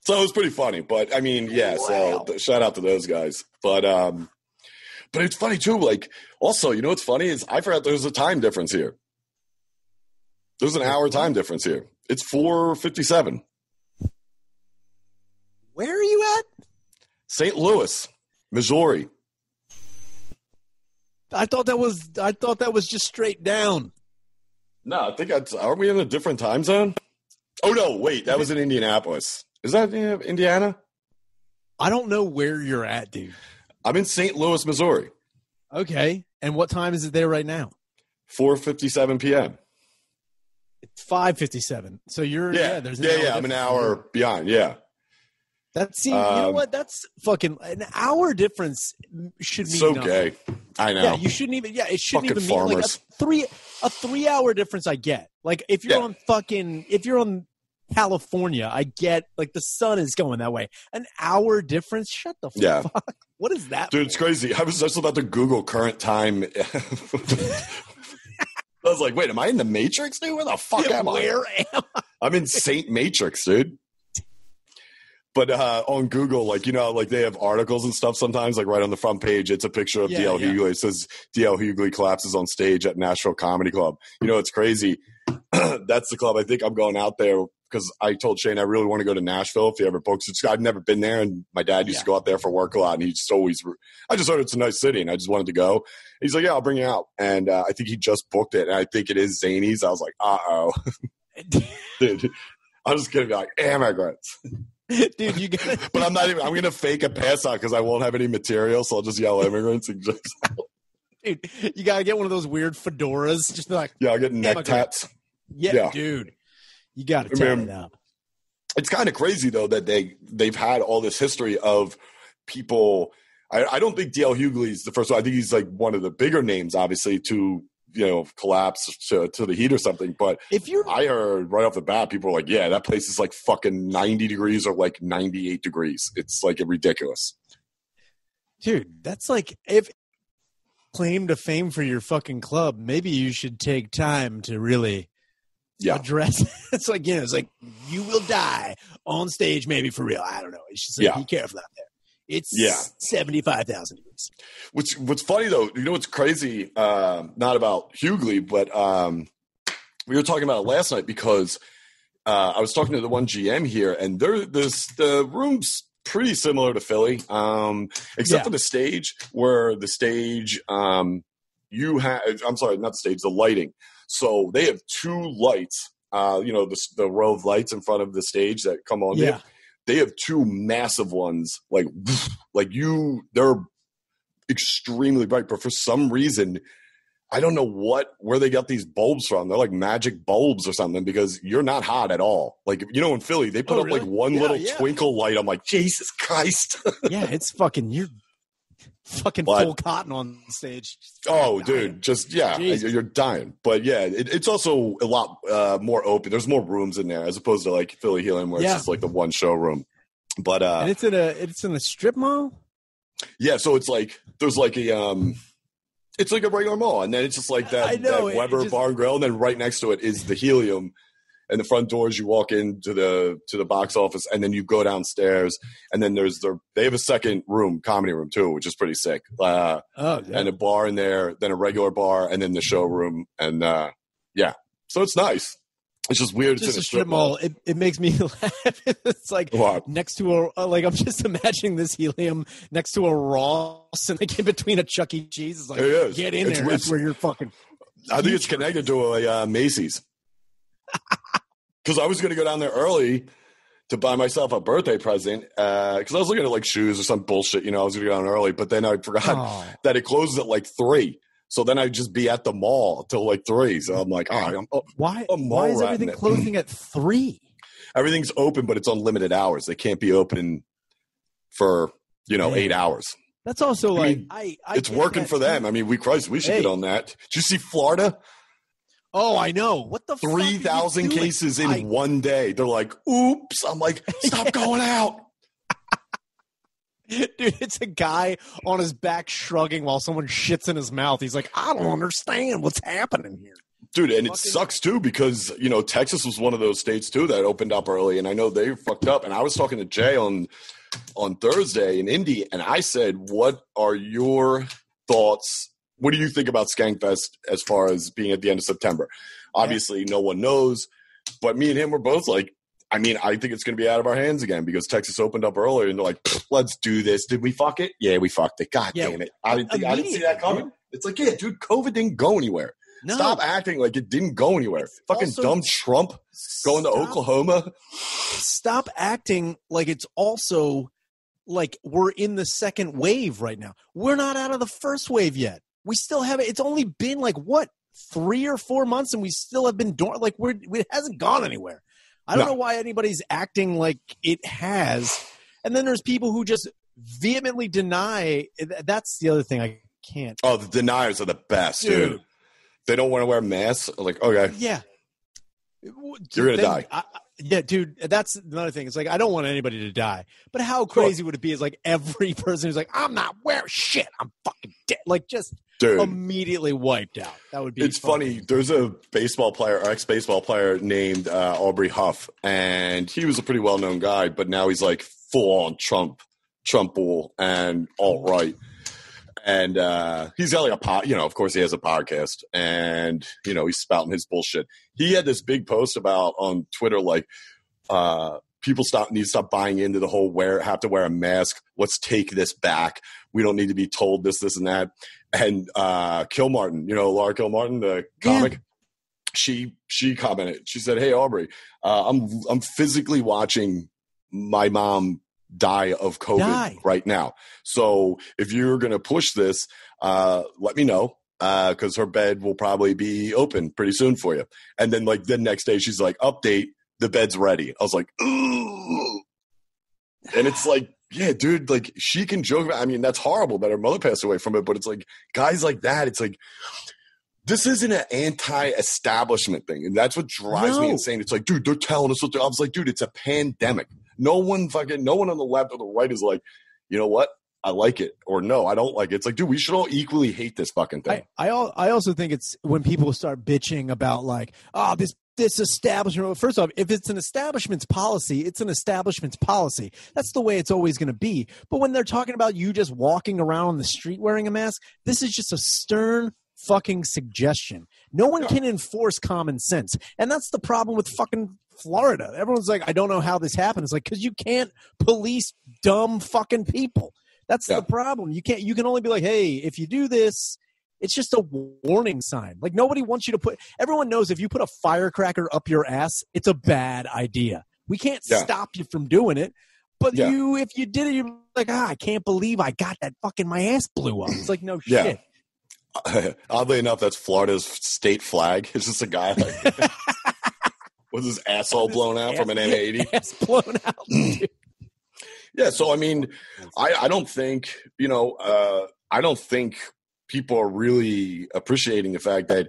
so it was pretty funny. But I mean, yeah, so Wow. th- shout out to those guys. But, um, but it's funny too. Like, also, you know what's funny is I forgot there's a time difference here. There's an hour time difference here. It's 457. Where are you at? St. Louis, Missouri. I thought that was I thought that was just straight down. No, I think that's. Are we in a different time zone? Oh no, wait, that was in Indianapolis. Is that Indiana? I don't know where you're at, dude. I'm in St. Louis, Missouri. Okay. And what time is it there right now? 4:57 p.m. It's five fifty seven. So you're Yeah, yeah, there's an yeah, hour yeah. I'm an hour behind. Yeah, That's see, you know Um, what? That's fucking an hour difference should mean so nothing. gay. I know. Yeah, you shouldn't even. Yeah, it shouldn't Fucking even mean like a three a three hour difference. I get. Like if you're Yeah. on fucking if you're on California, I get like the sun is going that way. An hour difference. Shut the Yeah. fuck. What is that? Dude, it's crazy. I was just about to Google current time. I was like, wait, am I in the Matrix, dude? Where the fuck am I? Where am I? I'm in Saint Matrix, dude. But uh, on Google, like you know, like they have articles and stuff sometimes. Like right on the front page, it's a picture of Yeah, DL yeah. Hughley. It says DL Hughley collapses on stage at Nashville Comedy Club. You know, it's crazy. That's the club. I think I'm going out there because I told Shane I really want to go to Nashville if he ever books it. I've never been there, and my dad used to go out there for work a lot, and he just always. I just heard it's a nice city, and I just wanted to go. He's like, "Yeah, I'll bring you out," and uh, I think he just booked it, and I think it is Zanies. I was like, "Uh oh." dude. I'm just gonna be like immigrants, Dude, you got but I'm not even. I'm gonna fake a pass out because I won't have any material, so I'll just yell immigrants and just dude, you gotta get one of those weird fedoras. Just be like, yeah, I'll get neck tats. yeah, Yeah. dude, you gotta I tell mean, it up. It's kind of crazy though that they they've had all this history of people. I, I don't think DL Hughley's the first one. I think he's like one of the bigger names, obviously, to you know collapse to, to the heat or something. But If you're I heard right off the bat, people were like, "Yeah, that place is like fucking 90 degrees or like 98 degrees. It's like ridiculous." dude, that's like if claim to fame for your fucking club, maybe you should take time to really Yeah. address. it's like you know, it's like you will die on stage, maybe for real. I don't know. It's just like Yeah. be careful out there. It's Yeah. seventy five thousand degrees. Which what's funny though, you know what's crazy? Um, not about Hughley, but um, we were talking about it last night because uh, I was talking to the one GM here, and they're, this the room's pretty similar to Philly, um, except Yeah. for the stage where the stage um, you have. I'm sorry, not the stage, the lighting. So they have two lights. Uh, you know the the row of lights in front of the stage that come on. Yeah. They have two massive ones, like like you. They're extremely bright, but for some reason, I don't know what where they got these bulbs from. They're like magic bulbs or something because you're not hot at all. Like you know, in Philly, they put Oh, up like one Yeah, little yeah. twinkle light. I'm like, Jesus Christ! yeah, it's fucking you're fucking What? full cotton on stage. oh, Dying. dude, just yeah, Jesus. you're dying. But yeah, it, it's also a lot uh, more open. There's more rooms in there as opposed to like Philly Helium, where Yeah. it's just like the one showroom. But uh, and it's in a it's in a strip mall. Yeah, so it's like there's like a um it's like a regular mall, and then it's just like that, I know, that Weber just- Bar and Grill, and then right next to it is the Helium. And the front doors, you walk into the to the box office, and then you go downstairs, and then there's the they have a second room, comedy room too, which is pretty sick. Uh, Oh, And a bar in there, then a regular bar, and then the showroom, and uh, yeah, so it's nice. It's just weird. just it's a strip mall. It, it makes me laugh. it's like What? next to a uh, like I'm just imagining this helium next to a Ross and like in between a Chuck E. Cheese. It's like It is. get in It's- there. That's where you're fucking. I think it's connected to a uh, Macy's. Because I was going to go down there early to buy myself a birthday present uh, because I was looking at like shoes or some bullshit. You know, I was going to go down early, but then I forgot Oh, that it closes at like three. So then I'd just be at the mall till like three. So I'm like, all right, I'm, oh, why? Why is everything closing at three? everything's open, but it's on limited hours. They can't be open for you know Man. eight hours. That's also I like mean, I. I it's working for them. I mean, we Christ, we should Hey. get on that. Did you see Florida? Oh, I know. What the fuck are you Three thousand cases in I- one day. They're like, oops. I'm like, stop going out. Dude, it's a guy on his back shrugging while someone shits in his mouth. He's like, I don't understand what's happening here. dude and it sucks too because you know texas was one of those states too that opened up early and i know they fucked up and i was talking to jay on on thursday in indy and i said what are your thoughts what do you think about skankfest as far as being at the end of september obviously no one knows but me and him were both like I mean, I think it's going to be out of our hands again because Texas opened up earlier and they're like, "Let's do this." Did we fuck it? Yeah, we fucked it. God Yeah, damn it! I didn't think I didn't see that coming. It's like, yeah, dude, COVID didn't go anywhere. No, Stop acting like it didn't go anywhere. It's Fucking also- dumb Trump going to Oklahoma. Stop acting like it's also like we're in the second wave right now. We're not out of the first wave yet. We still have it. It's only been like what three or four months, and we still have been dormant. Like we're it hasn't gone anywhere. I don't No. know why anybody's acting like it has. And then there's people who just vehemently deny. That's the other thing I can't. Oh, the deniers are the best, dude. Dude. They don't want to wear masks. Like, okay, Yeah. You're gonna Then- die. I- yeah, dude. That's another thing. It's like I don't want anybody to die, but how crazy would it be? Is like every person who's like, "I'm not wearing shit. I'm fucking dead." Like just dude. immediately wiped out. That would be. it's funny. There's a baseball player, ex baseball player named uh, Aubrey Huff, and he was a pretty well known guy, but now he's like full on Trump, Trump bull and alt right. And uh, he's got like a pod, you know, of course he has a podcast and, you know, he's spouting his bullshit. He had this big post about on Twitter, like, uh, people stop need to stop buying into the whole wear have to wear a mask. Let's take this back. We don't need to be told this, this, and that. And uh Kilmartin, you know, Laura Kilmartin, the Yeah. comic, she she commented. She said, "Hey Aubrey, uh, I'm I'm physically watching my mom die of COVID Die. right now. So if you're gonna push this, uh, let me know." Because her bed will probably be open pretty soon for you. And then, like, the next day, she's like, update, the bed's ready. I was like, ooh. And it's like, yeah, dude, like she can joke about I mean, that's horrible that her mother passed away from it, but it's like guys like that, it's like this isn't an anti-establishment thing. And that's what drives me insane. It's like, dude, they're telling us what I was like, dude, it's a pandemic. No one fucking no one on the left or the right is like, you know what? I like it or no, I don't like it. It's like, dude, we should all equally hate this fucking thing. I, I I also think it's when people start bitching about like, oh, this this establishment. First off, if it's an establishment's policy, it's an establishment's policy. That's the way it's always going to be. But when they're talking about you just walking around on the street wearing a mask, this is just a stern fucking suggestion. No one can enforce common sense. And that's the problem with fucking Florida. Everyone's like, I don't know how this happened. It's like, because you can't police dumb fucking people. That's Yeah. the problem. You can't, you can only be like, hey, if you do this, it's just a warning sign. Like nobody wants you to put, everyone knows if you put a firecracker up your ass, it's a bad idea. We can't Yeah. stop you from doing it. But Yeah. you, if you did it, you're like, ah, I can't believe I got that fucking, my ass blew up. It's like, no shit. Oddly enough, that's Florida's state flag. It's just a guy like, with his asshole blown out from an M80. Ass blown out. Yeah, so I mean, I, I don't think you know, uh, I don't think people are really appreciating the fact that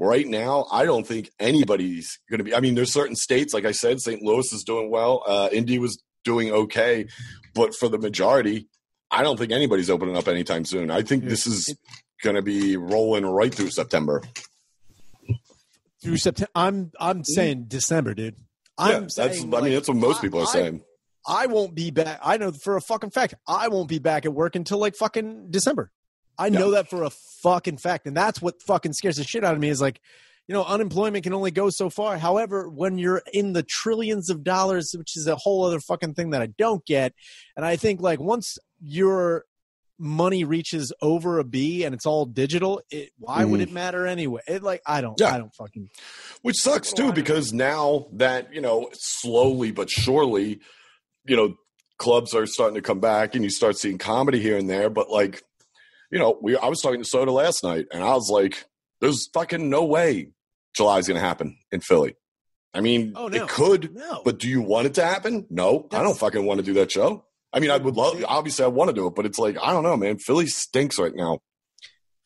right now, I don't think anybody's going to be. I mean, there's certain states, like I said, St. Louis is doing well, uh, Indy was doing okay, but for the majority, I don't think anybody's opening up anytime soon. I think this is going to be rolling right through September. through September. I'm I'm saying December, dude. I'm yeah, that's. saying, I mean, that's what most people are I- saying. I won't be back. I know for a fucking fact. I won't be back at work until like fucking December. I know that for a fucking fact, and that's what fucking scares the shit out of me. Is like, you know, unemployment can only go so far. However, when you're in the trillions of dollars, which is a whole other fucking thing that I don't get, and I think like once your money reaches over a B and it's all digital, it, why would Mhm. it matter anyway? It like I don't, Yeah. I don't fucking. Which sucks What do I too, because now that, you know, slowly but surely, you know, clubs are starting to come back and you start seeing comedy here and there. But like, you know, we I was talking to Soda last night and I was like, there's fucking no way July's gonna happen in Philly. I mean, Oh, no. it could, No, but do you want it to happen? No, I don't fucking want to do that show. I mean, I would love, obviously, I want to do it, but it's like, I don't know, man. Philly stinks right now.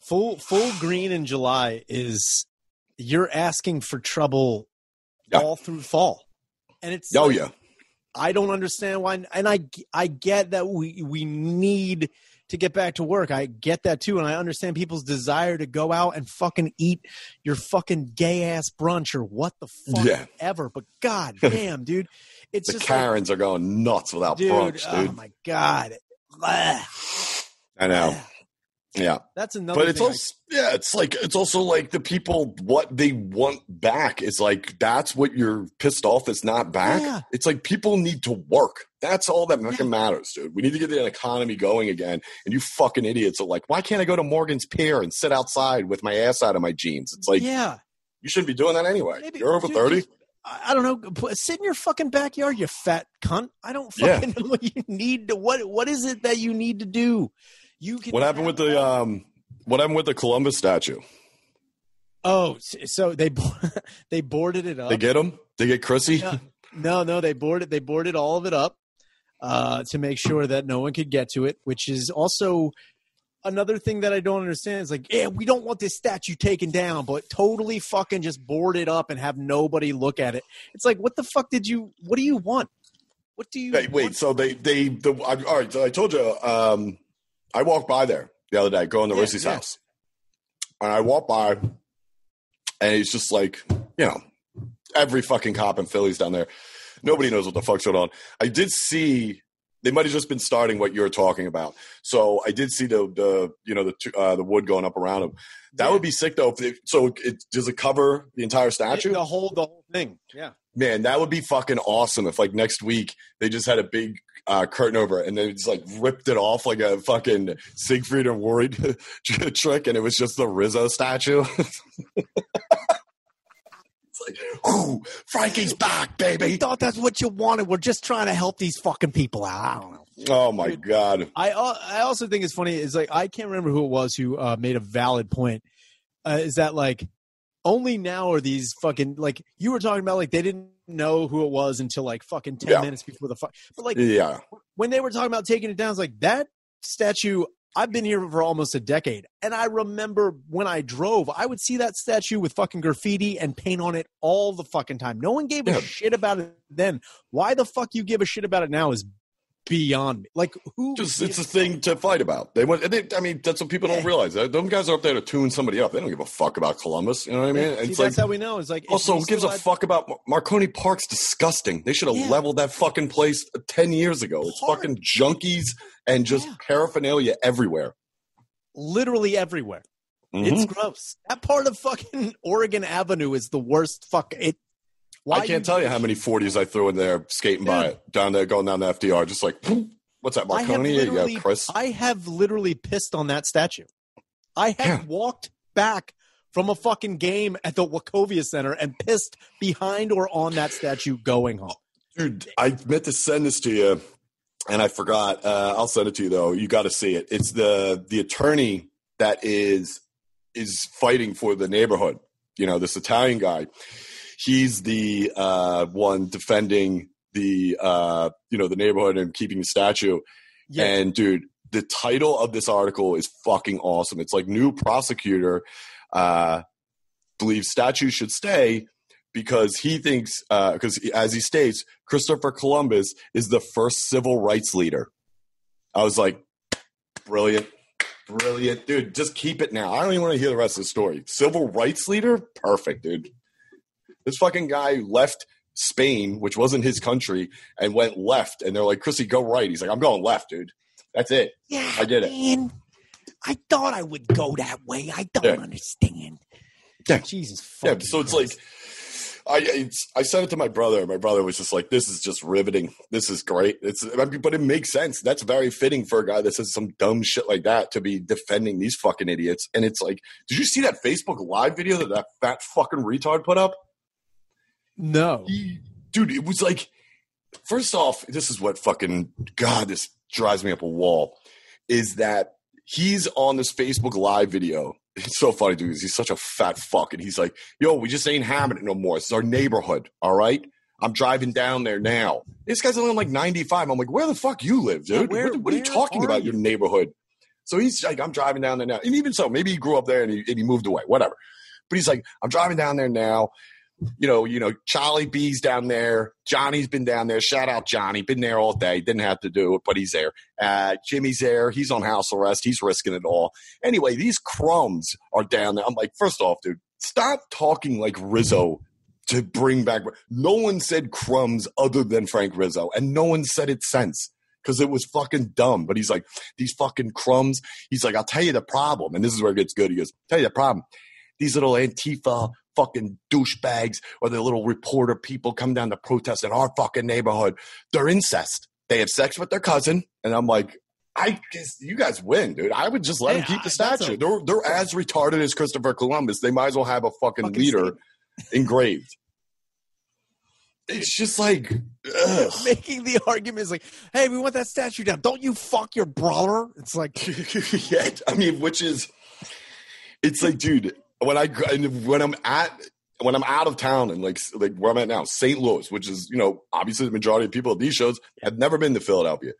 full full green in July is you're asking for trouble Yeah. all through fall, and it's Oh, like, yeah. I don't understand why, and I I get that we we need to get back to work. I get that too, and I understand people's desire to go out and fucking eat your fucking gay ass brunch or what the fuck Yeah. ever. But god damn, dude, it's The just like, Karens are going nuts without dude, brunch, oh my god. I know. Yeah. That's another. but it's thing I- also yeah it's like it's also like the people what they want back is like that's what you're pissed off that's not back Yeah. it's like people need to work that's all that fucking matters dude we need to get the economy going again and you fucking idiots are like why can't i go to morgan's pier and sit outside with my ass out of my jeans it's like yeah. you shouldn't be doing that anyway Maybe- you're over dude, 30 just- I don't know. Put, sit in your fucking backyard, you fat cunt. I don't Yeah. fucking know what you need to. What What is it that you need to do? You can. what happened with the um what happened with the columbus statue Oh, so they they boarded it up. they get him they get chrissy Yeah. no, no, they boarded they boarded all of it up uh, to make sure that no one could get to it, which is also another thing that I don't understand. Is like, yeah, we don't want this statue taken down, but totally fucking just board it up and have nobody look at it. It's like, what the fuck did you? What do you want? What do you? Wait, wait. So they they the I, all right. So I told you. Um, I walked by there the other day, going to Yeah, Rissy's yeah. house, and I walked by, and it's just like you know, every fucking cop in Philly's down there. Nobody knows what the fuck's going on. I did see they might have just been starting what you're talking about. So I did see the the you know the uh, the wood going up around him. That Yeah. would be sick though. If it, so it does it cover the entire statue? the whole the whole thing. Yeah. Man, that would be fucking awesome if like next week they just had a big uh, curtain over it and they just like ripped it off like a fucking Siegfried and Roy trick and it was just the Rizzo statue. it's like, ooh, Frankie's back, I baby. thought that's what you wanted. We're just trying to help these fucking people out. I don't know. Oh my god. I I also think it's funny is like I can't remember who it was who uh, made a valid point. Uh, is that like only now are these fucking like you were talking about like they didn't know who it was until like fucking ten Yeah. minutes before the fuck. But like Yeah. when they were talking about taking it down, it's like that statue. I've been here for almost a decade, and I remember when I drove, I would see that statue with fucking graffiti and paint on it all the fucking time. No one gave a Yeah. shit about it then. Why the fuck you give a shit about it now is beyond me. Like who? Just it's a thing to fight about. They want. They, I mean, that's what people don't realize. Those guys are up there to tune somebody up. They don't give a fuck about Columbus. You know what I mean? See, it's that's like how we know. It's like also who gives a fuck about Mar- Marconi Park's disgusting. They should have Yeah. leveled that fucking place ten years ago. It's Hard. fucking junkies and just Yeah. paraphernalia everywhere. literally everywhere. Mhm. It's gross. That part of fucking Oregon Avenue is the worst. Fuck it. Why I can't tell you how many forties I threw in there skating by it down there, going down the FDR, just like what's that, Marconi? Yeah, you Chris. I have literally pissed on that statue. I have Yeah. walked back from a fucking game at the Wachovia Center and pissed behind or on that statue going home. Dude, I meant to send this to you, and I forgot. Uh, I'll send it to you though. You got to see it. It's the the attorney that is is fighting for the neighborhood. You know, this Italian guy. He's the uh, one defending the uh, you know the neighborhood and keeping the statue. And dude, the title of this article is fucking awesome. It's like new prosecutor uh, believes statue should stay because he thinks because as he states, Christopher Columbus is the first civil rights leader. I was like, brilliant, brilliant, dude. Just keep it now. I don't even want to hear the rest of the story. Civil rights leader, perfect, dude. This fucking guy left Spain, which wasn't his country, and went left. And they're like, Chrissy, go right. He's like, I'm going left, dude. That's it. Yeah, I did it. Man, I thought I would go that way. I don't Yeah. understand. Yeah. Jesus. Yeah, so it's Christ. like I it's, I sent it to my brother. My brother was just like, "This is just riveting. This is great." It's but it makes sense. That's very fitting for a guy that says some dumb shit like that to be defending these fucking idiots. And it's like, did you see that Facebook Live video that that fat fucking retard put up? No. He- dude, it was like, first off, this is what fucking God, this drives me up a wall. Is that he's on this Facebook Live video. It's so funny, dude, He's such a fat fuck, and he's like, "Yo, we just ain't having it no more. It's our neighborhood, all right." I'm driving down there now. This guy's only like 95. I'm like, where the fuck you live, Yeah, dude? where- what, what are you talking are about? you? Your neighborhood. So he's like, I'm driving down there now. And even so, maybe he grew up there and he, and he moved away, whatever. But he's like, I'm driving down there now you know, you know, Charlie B's down there. Johnny's been down there. Shout out Johnny. Been there all day. Didn't have to do it, but he's there. Uh, Jimmy's there. He's on house arrest. He's risking it all. Anyway, these crumbs are down there. I'm like, first off, dude, stop talking like Rizzo to bring back. No one said crumbs other than Frank Rizzo, and no one said it since because it was fucking dumb. But he's like, these fucking crumbs. He's like, I'll tell you the problem. And this is where it gets good. He goes, tell you the problem. These little Antifa fucking douchebags or the little reporter people come down to protest in our fucking neighborhood. They're incest. They have sex with their cousin. And I'm like, I guess you guys win, dude. I would just let them keep the statue. a- they're they're as retarded as Christopher Columbus. They might as well have a fucking, Fucking leader engraved. It's just like, ugh. Making the argument is like, hey, we want that statue down. Don't you fuck your brawler? It's like, yeah, I mean, which is, it's like, dude, when I when I'm at when I'm out of town and like like where I'm at now, St. Louis, which is you know obviously the majority of people at these shows have never been to Philadelphia.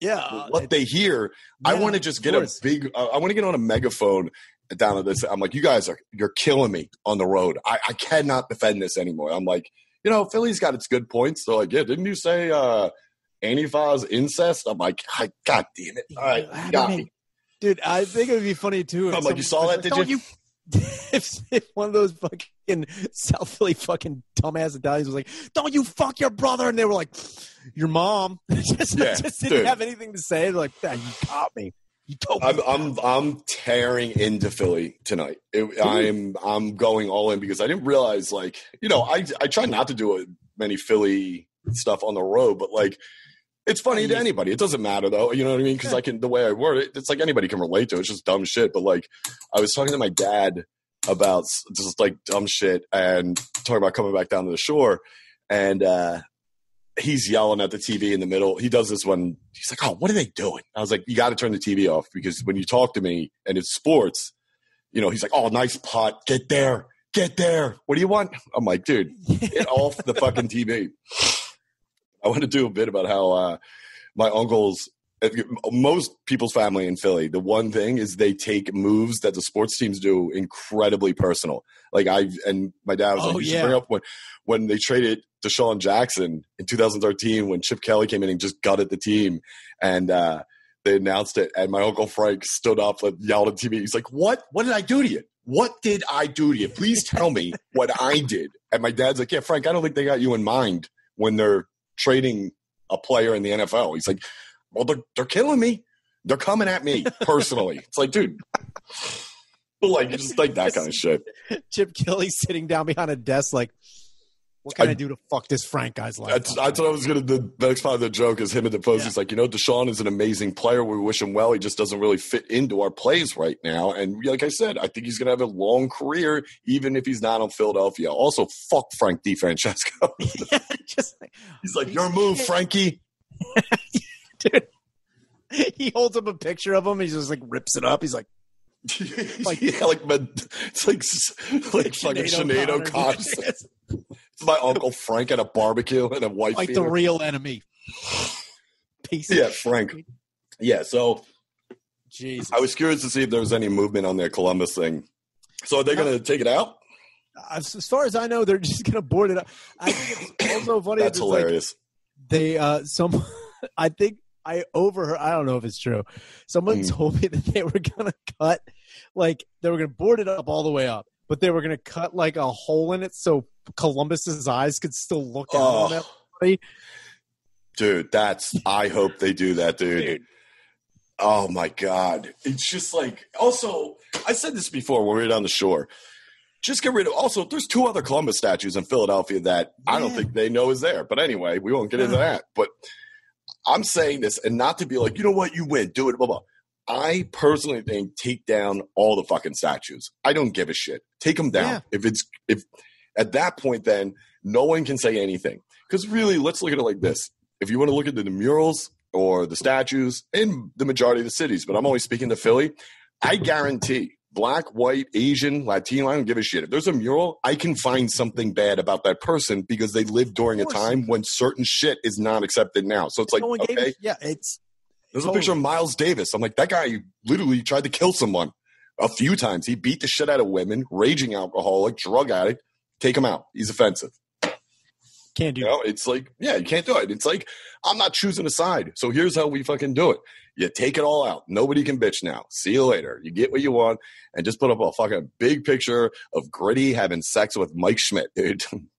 yeah. what they hear, I want to just get a big. Uh, I want to get on a megaphone down at this. I'm like, you guys are you're killing me on the road. I, I cannot defend this anymore. I'm like, you know, Philly's got its good points. They're like, yeah, didn't you say uh Antifa's incest? I'm like, God damn it! All right, you got me. Dude, I think it would be funny too. I'm like, you saw that, like, did "Don't if, if one of those fucking South Philly fucking dumbass Italians was like, "Don't you fuck your brother," and they were like, "Your mom," just, Yeah, just didn't dude. have anything to say. They're like, "Ah, "You caught me. You told me." I'm I'm I'm tearing into Philly tonight. It, I'm I'm going all in because I didn't realize like you know I I try not to do a, many Philly stuff on the road, but like it's funny to anybody. It doesn't matter though. You know what I mean? Because I can the way I word it, it's like anybody can relate to. it. It's just dumb shit. But like I was talking to my dad about just like dumb shit and talking about coming back down to the shore, and uh he's yelling at the TV in the middle. He does this when he's like, "Oh, what are they doing?" I was like, "You got to turn the TV off because when you talk to me and it's sports, you know." He's like, "Oh, nice pot, Get there, get there. What do you want?" I'm like, "Dude, get off the fucking TV." I want to do a bit about how uh, my uncle's most people's family in Philly, the one thing is they take moves that the sports teams do incredibly personal. Like I and my dad was Oh, like, you yeah. bring up when when they traded DeSean Jackson in 2013 when Chip Kelly came in and just gutted the team and uh, they announced it and my uncle Frank stood up and yelled at TV. He's like, "What? What did I do to you? What did I do to you? Please tell me what I did." And my dad's like, "Yeah, Frank, I don't think they got you in mind when they're trading a player in the NFL." He's like, "Well, they're they're killing me. They're coming at me personally." it's like, dude, like just like that kind of shit. Chip Kelly sitting down behind a desk, like, what can I, I- do to fuck this Frank guy's life? That's, up? that's what I was gonna. The next part of the joke is him at the post. Yeah. He's like, you know, DeSean is an amazing player. We wish him well. He just doesn't really fit into our plays right now. And like I said, I think he's gonna have a long career, even if he's not on Philadelphia. Also, fuck Frank DiFrancesco. Just like, he's like, your move, Frankie. dude. He holds up a picture of him. He just like rips it up. He's like, like yeah, like it's like like fucking Sinead O'Connor. My uncle Frank at a barbecue and a white like the real enemy. Piece yeah, Frank. shit. Yeah, so Jesus. I was curious to see if there was any movement on their Columbus thing. So are they going to take it out? as, far as I know, they're just gonna board it up. I think it's also funny. That's that it's like hilarious. they uh some I think I overheard I don't know if it's true. Someone Mm. told me that they were gonna cut like they were gonna board it up all the way up, but they were gonna cut like a hole in it so Columbus's eyes could still look out on Oh, everybody. dude, that's. I hope they do that, dude. Dude. Oh my god, it's just like. Also, I said this before when we were down the shore. Just get rid of. Also, there's two other Columbus statues in Philadelphia that I don't think they know is there. But anyway, we won't get into that. But I'm saying this, and not to be like, you know what, you win, do it, blah blah. I personally think take down all the fucking statues. I don't give a shit. Take them down. Yeah. If it's if at that point, then no one can say anything. Because really, let's look at it like this: if you want to look at the, the murals or the statues in the majority of the cities, but I'm only speaking to Philly, I guarantee black, white, Asian, Latino, I don't give a shit. If there's a mural, I can find something bad about that person because they lived during a time when certain shit is not accepted now. So it's like, no okay, a- yeah, it's there's a oh. picture of Miles Davis. I'm like, that guy literally tried to kill someone a few times. He beat the shit out of women, raging alcoholic, drug addict. Take him out. He's offensive. can't do You know, it's like, yeah, you can't do it. It's like, I'm not choosing a side. So here's how we fucking do it. You take it all out. Nobody can bitch now. See you later. You get what you want and just put up a fucking big picture of Gritty having sex with Mike Schmidt, dude.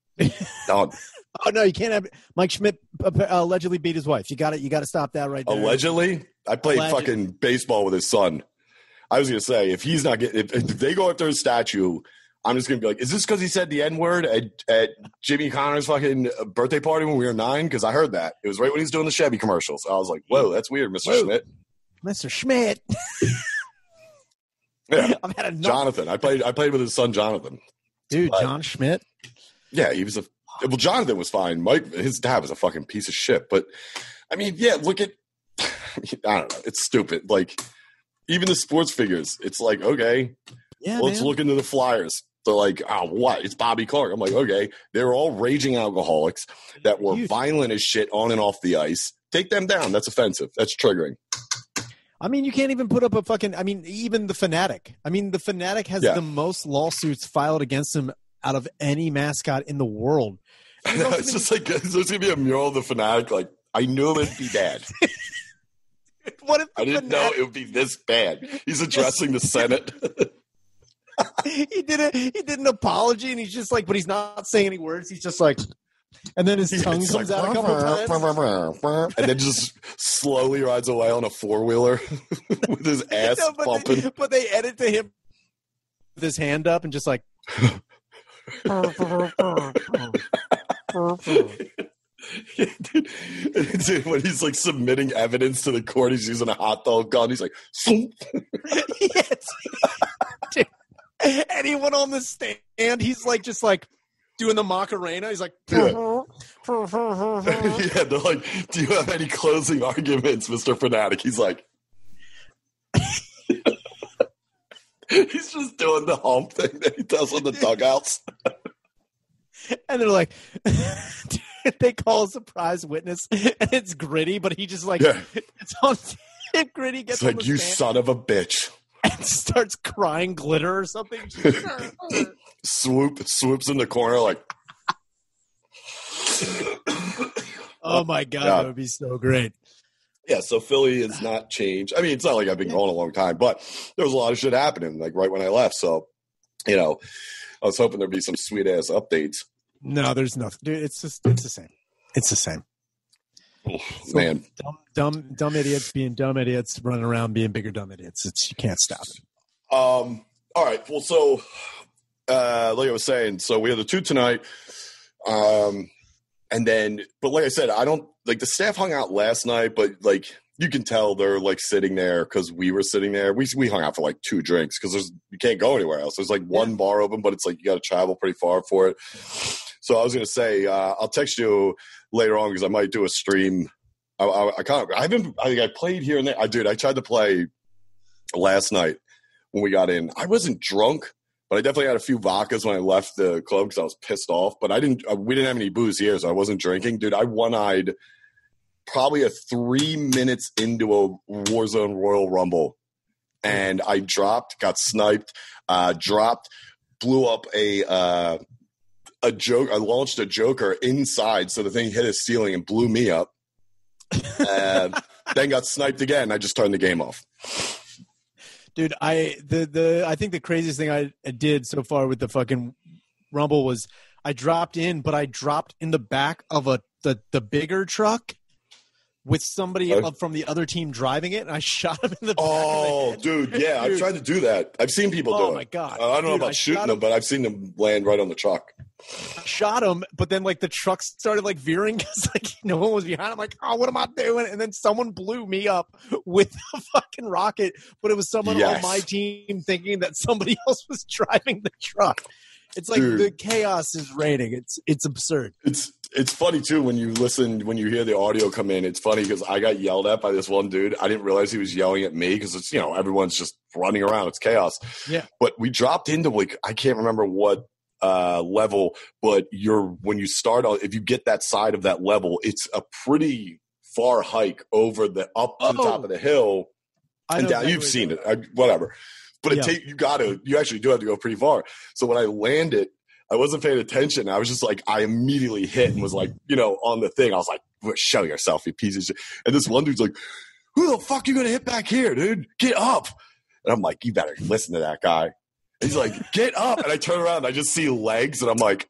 Done. Oh no, you can't have Mike Schmidt uh, allegedly beat his wife. You got it. You got to stop that right there. Allegedly, I played Alleged. fucking baseball with his son. I was gonna say if he's not getting, if, if they go after his statue, I'm just gonna be like, is this because he said the N word at, at Jimmy Connor's fucking birthday party when we were nine? Because I heard that it was right when he was doing the Chevy commercials. I was like, whoa, that's weird, Mister Schmidt. Mr. Schmidt. Yeah, I've had enough. Jonathan. I played. I played with his son, Jonathan. Dude, But- John Schmidt. Yeah, he was a. Well, Jonathan was fine. Mike, his dad was a fucking piece of shit. But I mean, yeah, look at. I don't know. It's stupid. Like even the sports figures. It's like okay, Yeah, let's man. look into the Flyers. They're like, oh, what? It's Bobby Clarke. I'm like, okay. They're all raging alcoholics that were violent as shit on and off the ice. Take them down. That's offensive. That's triggering. I mean, you can't even put up a fucking. I mean, even the Phanatic. I mean, the Phanatic has Yeah. the most lawsuits filed against him out of any mascot in the world. You know, it's just like there's gonna be a mural of the Phanatic. Like I knew it'd be bad. what if I didn't know it would be this bad. He's addressing the Senate. he did a he did an apology and he's just like, but he's not saying any words. He's just like, and then his tongue comes like, out a couple times. and then just slowly rides away on a four wheeler with his ass No, but, bumping. they, but they edit to him with his hand up and just like, Dude, dude, when he's like submitting evidence to the court, he's using a hot dog gun. He's like, yes. Dude, anyone on the stand, he's like just like doing the Macarena. He's like, Yeah. yeah, they're like, "Do you have any closing arguments, Mister Phanatic?" He's like, he's just doing the hump thing that he does on the dugouts. and they're like, they call a surprise witness, and it's gritty, but he just like Yeah. it's on. Gritty gets It's like you stand son of a bitch. and starts crying glitter or something. Swoop swoops in the corner like oh my god, Yeah. that would be so great. Yeah, so Philly has not changed. I mean, it's not like I've been gone a long time, but there was a lot of shit happening like right when I left. So, you know, I was hoping there'd be some sweet ass updates. No, there's nothing, dude. It's just it's the same. It's the same. So- Man, Dumb, dumb, dumb idiots being dumb idiots, running around being bigger dumb idiots. It's you can't stop it. Um. All right. Well, so uh, like I was saying, so we have the two tonight. Um, and then, but like I said, I don't like the staff hung out last night, but like you can tell they're like sitting there because we were sitting there. We we hung out for like two drinks because there's you can't go anywhere else. There's like one bar open, but it's like you got to travel pretty far for it. So I was gonna say uh, I'll text you later on because I might do a stream. I, I, I can't. I haven't. I, I played here and there. I did. I tried to play last night when we got in. I wasn't drunk, but I definitely had a few vodkas when I left the club because I was pissed off. But I didn't. Uh, we didn't have any booze here, so I wasn't drinking, dude. I one eyed. Probably a three minutes into a Warzone Royal Rumble, and I dropped, got sniped, uh, dropped, blew up a uh, a joke. I launched a Joker inside, so the thing hit a ceiling and blew me up. Uh, then got sniped again. I just turned the game off. dude i the the i think the craziest thing I, I did so far with the fucking rumble was i dropped in but i dropped in the back of a the the bigger truck with somebody Oh. from the other team driving it and i shot him in the back Oh, the dude, yeah, I've tried to do that. I've seen people oh do it. Oh my god Uh, I don't know Dude, about shooting them, but I've seen them land right on the truck. I shot him but then like the truck started like veering because like no one was behind i'm like oh what am i doing and then someone blew me up with a fucking rocket but it was someone Yes. on my team thinking that somebody else was driving the truck it's like Dude. the chaos is raining. it's it's absurd It's it's funny too when you listen when you hear the audio come in. It's funny because I got yelled at by this one dude. I didn't realize he was yelling at me because it's you know everyone's just running around. It's chaos. Yeah. But we dropped into like I can't remember what uh level, but you're when you start on if you get that side of that level, it's a pretty far hike over the up to the Oh. top of the hill I and down. You've seen it, I, whatever. But it Yeah. take you got to you actually do have to go pretty far. So when I landed, I wasn't paying attention. I was just like I immediately hit and was like you know on the thing. I was like, "Well, "Show yourself, you piece of shit!" And this one dude's like, "Who the fuck you gonna hit back here, dude? Get up!" And I'm like, "You better listen to that guy." He's like, "Get up!" And I turn around, and I just see legs, and I'm like.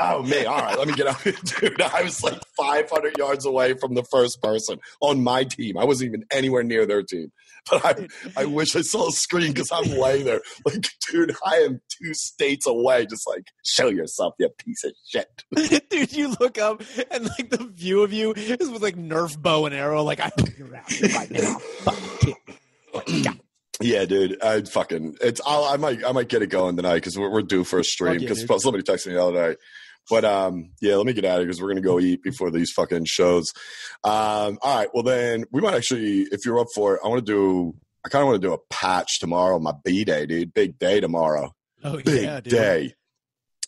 Oh man! All right, let me get out, dude. I was like 500 yards away from the first person on my team. I wasn't even anywhere near their team. But I, I wish I saw a screen because I'm laying there, like, dude, I am two states away. Just like, show yourself, you piece of shit. Dude, you look up and like the view of you is with like Nerf bow and arrow. Like I hope you're out right now. Fucking kid. Like, yeah. Yeah, dude, I fucking it's. I'll, I might, I might get it going tonight because we're, we're due for a stream. Fuck yeah, Because somebody texted me the other day. But um, yeah, let me get out of here because we're gonna go eat before these fucking shows. Um, all right, well then we might actually, if you're up for it, I want to do. I kind of want to do a patch tomorrow, my B day, dude. Big day tomorrow. Oh Big yeah, dude. day.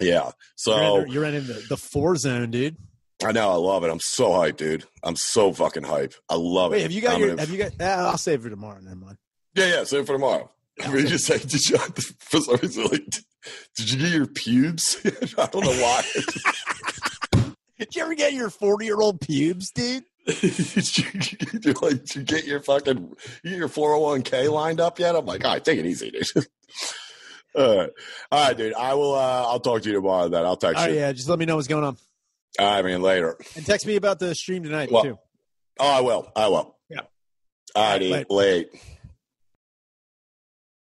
Yeah. You're, So in, you're in the, the four zone, dude. I know, I love it. I'm so hyped, dude. I'm so fucking hyped. I love Wait, it. have you got I'm your? gonna- Have you got? Ah, I'll save it for tomorrow. Never mind. Yeah, yeah. Save it for tomorrow. We just say, did you? For some reason, like, did you get your pubes? I don't know why. Did you ever get your 40 year old pubes, dude? did, you, did you, like, did you get your fucking you get your four hundred one k lined up yet? I'm like, all right, take it easy, dude. all right, all right, dude. I will. uh I'll talk to you tomorrow. Then I'll text Oh you. yeah, just let me know what's going on I mean, Later. and text me about the stream tonight Well, too. Oh, I will. I will. Yeah. All All right, righty. late. late.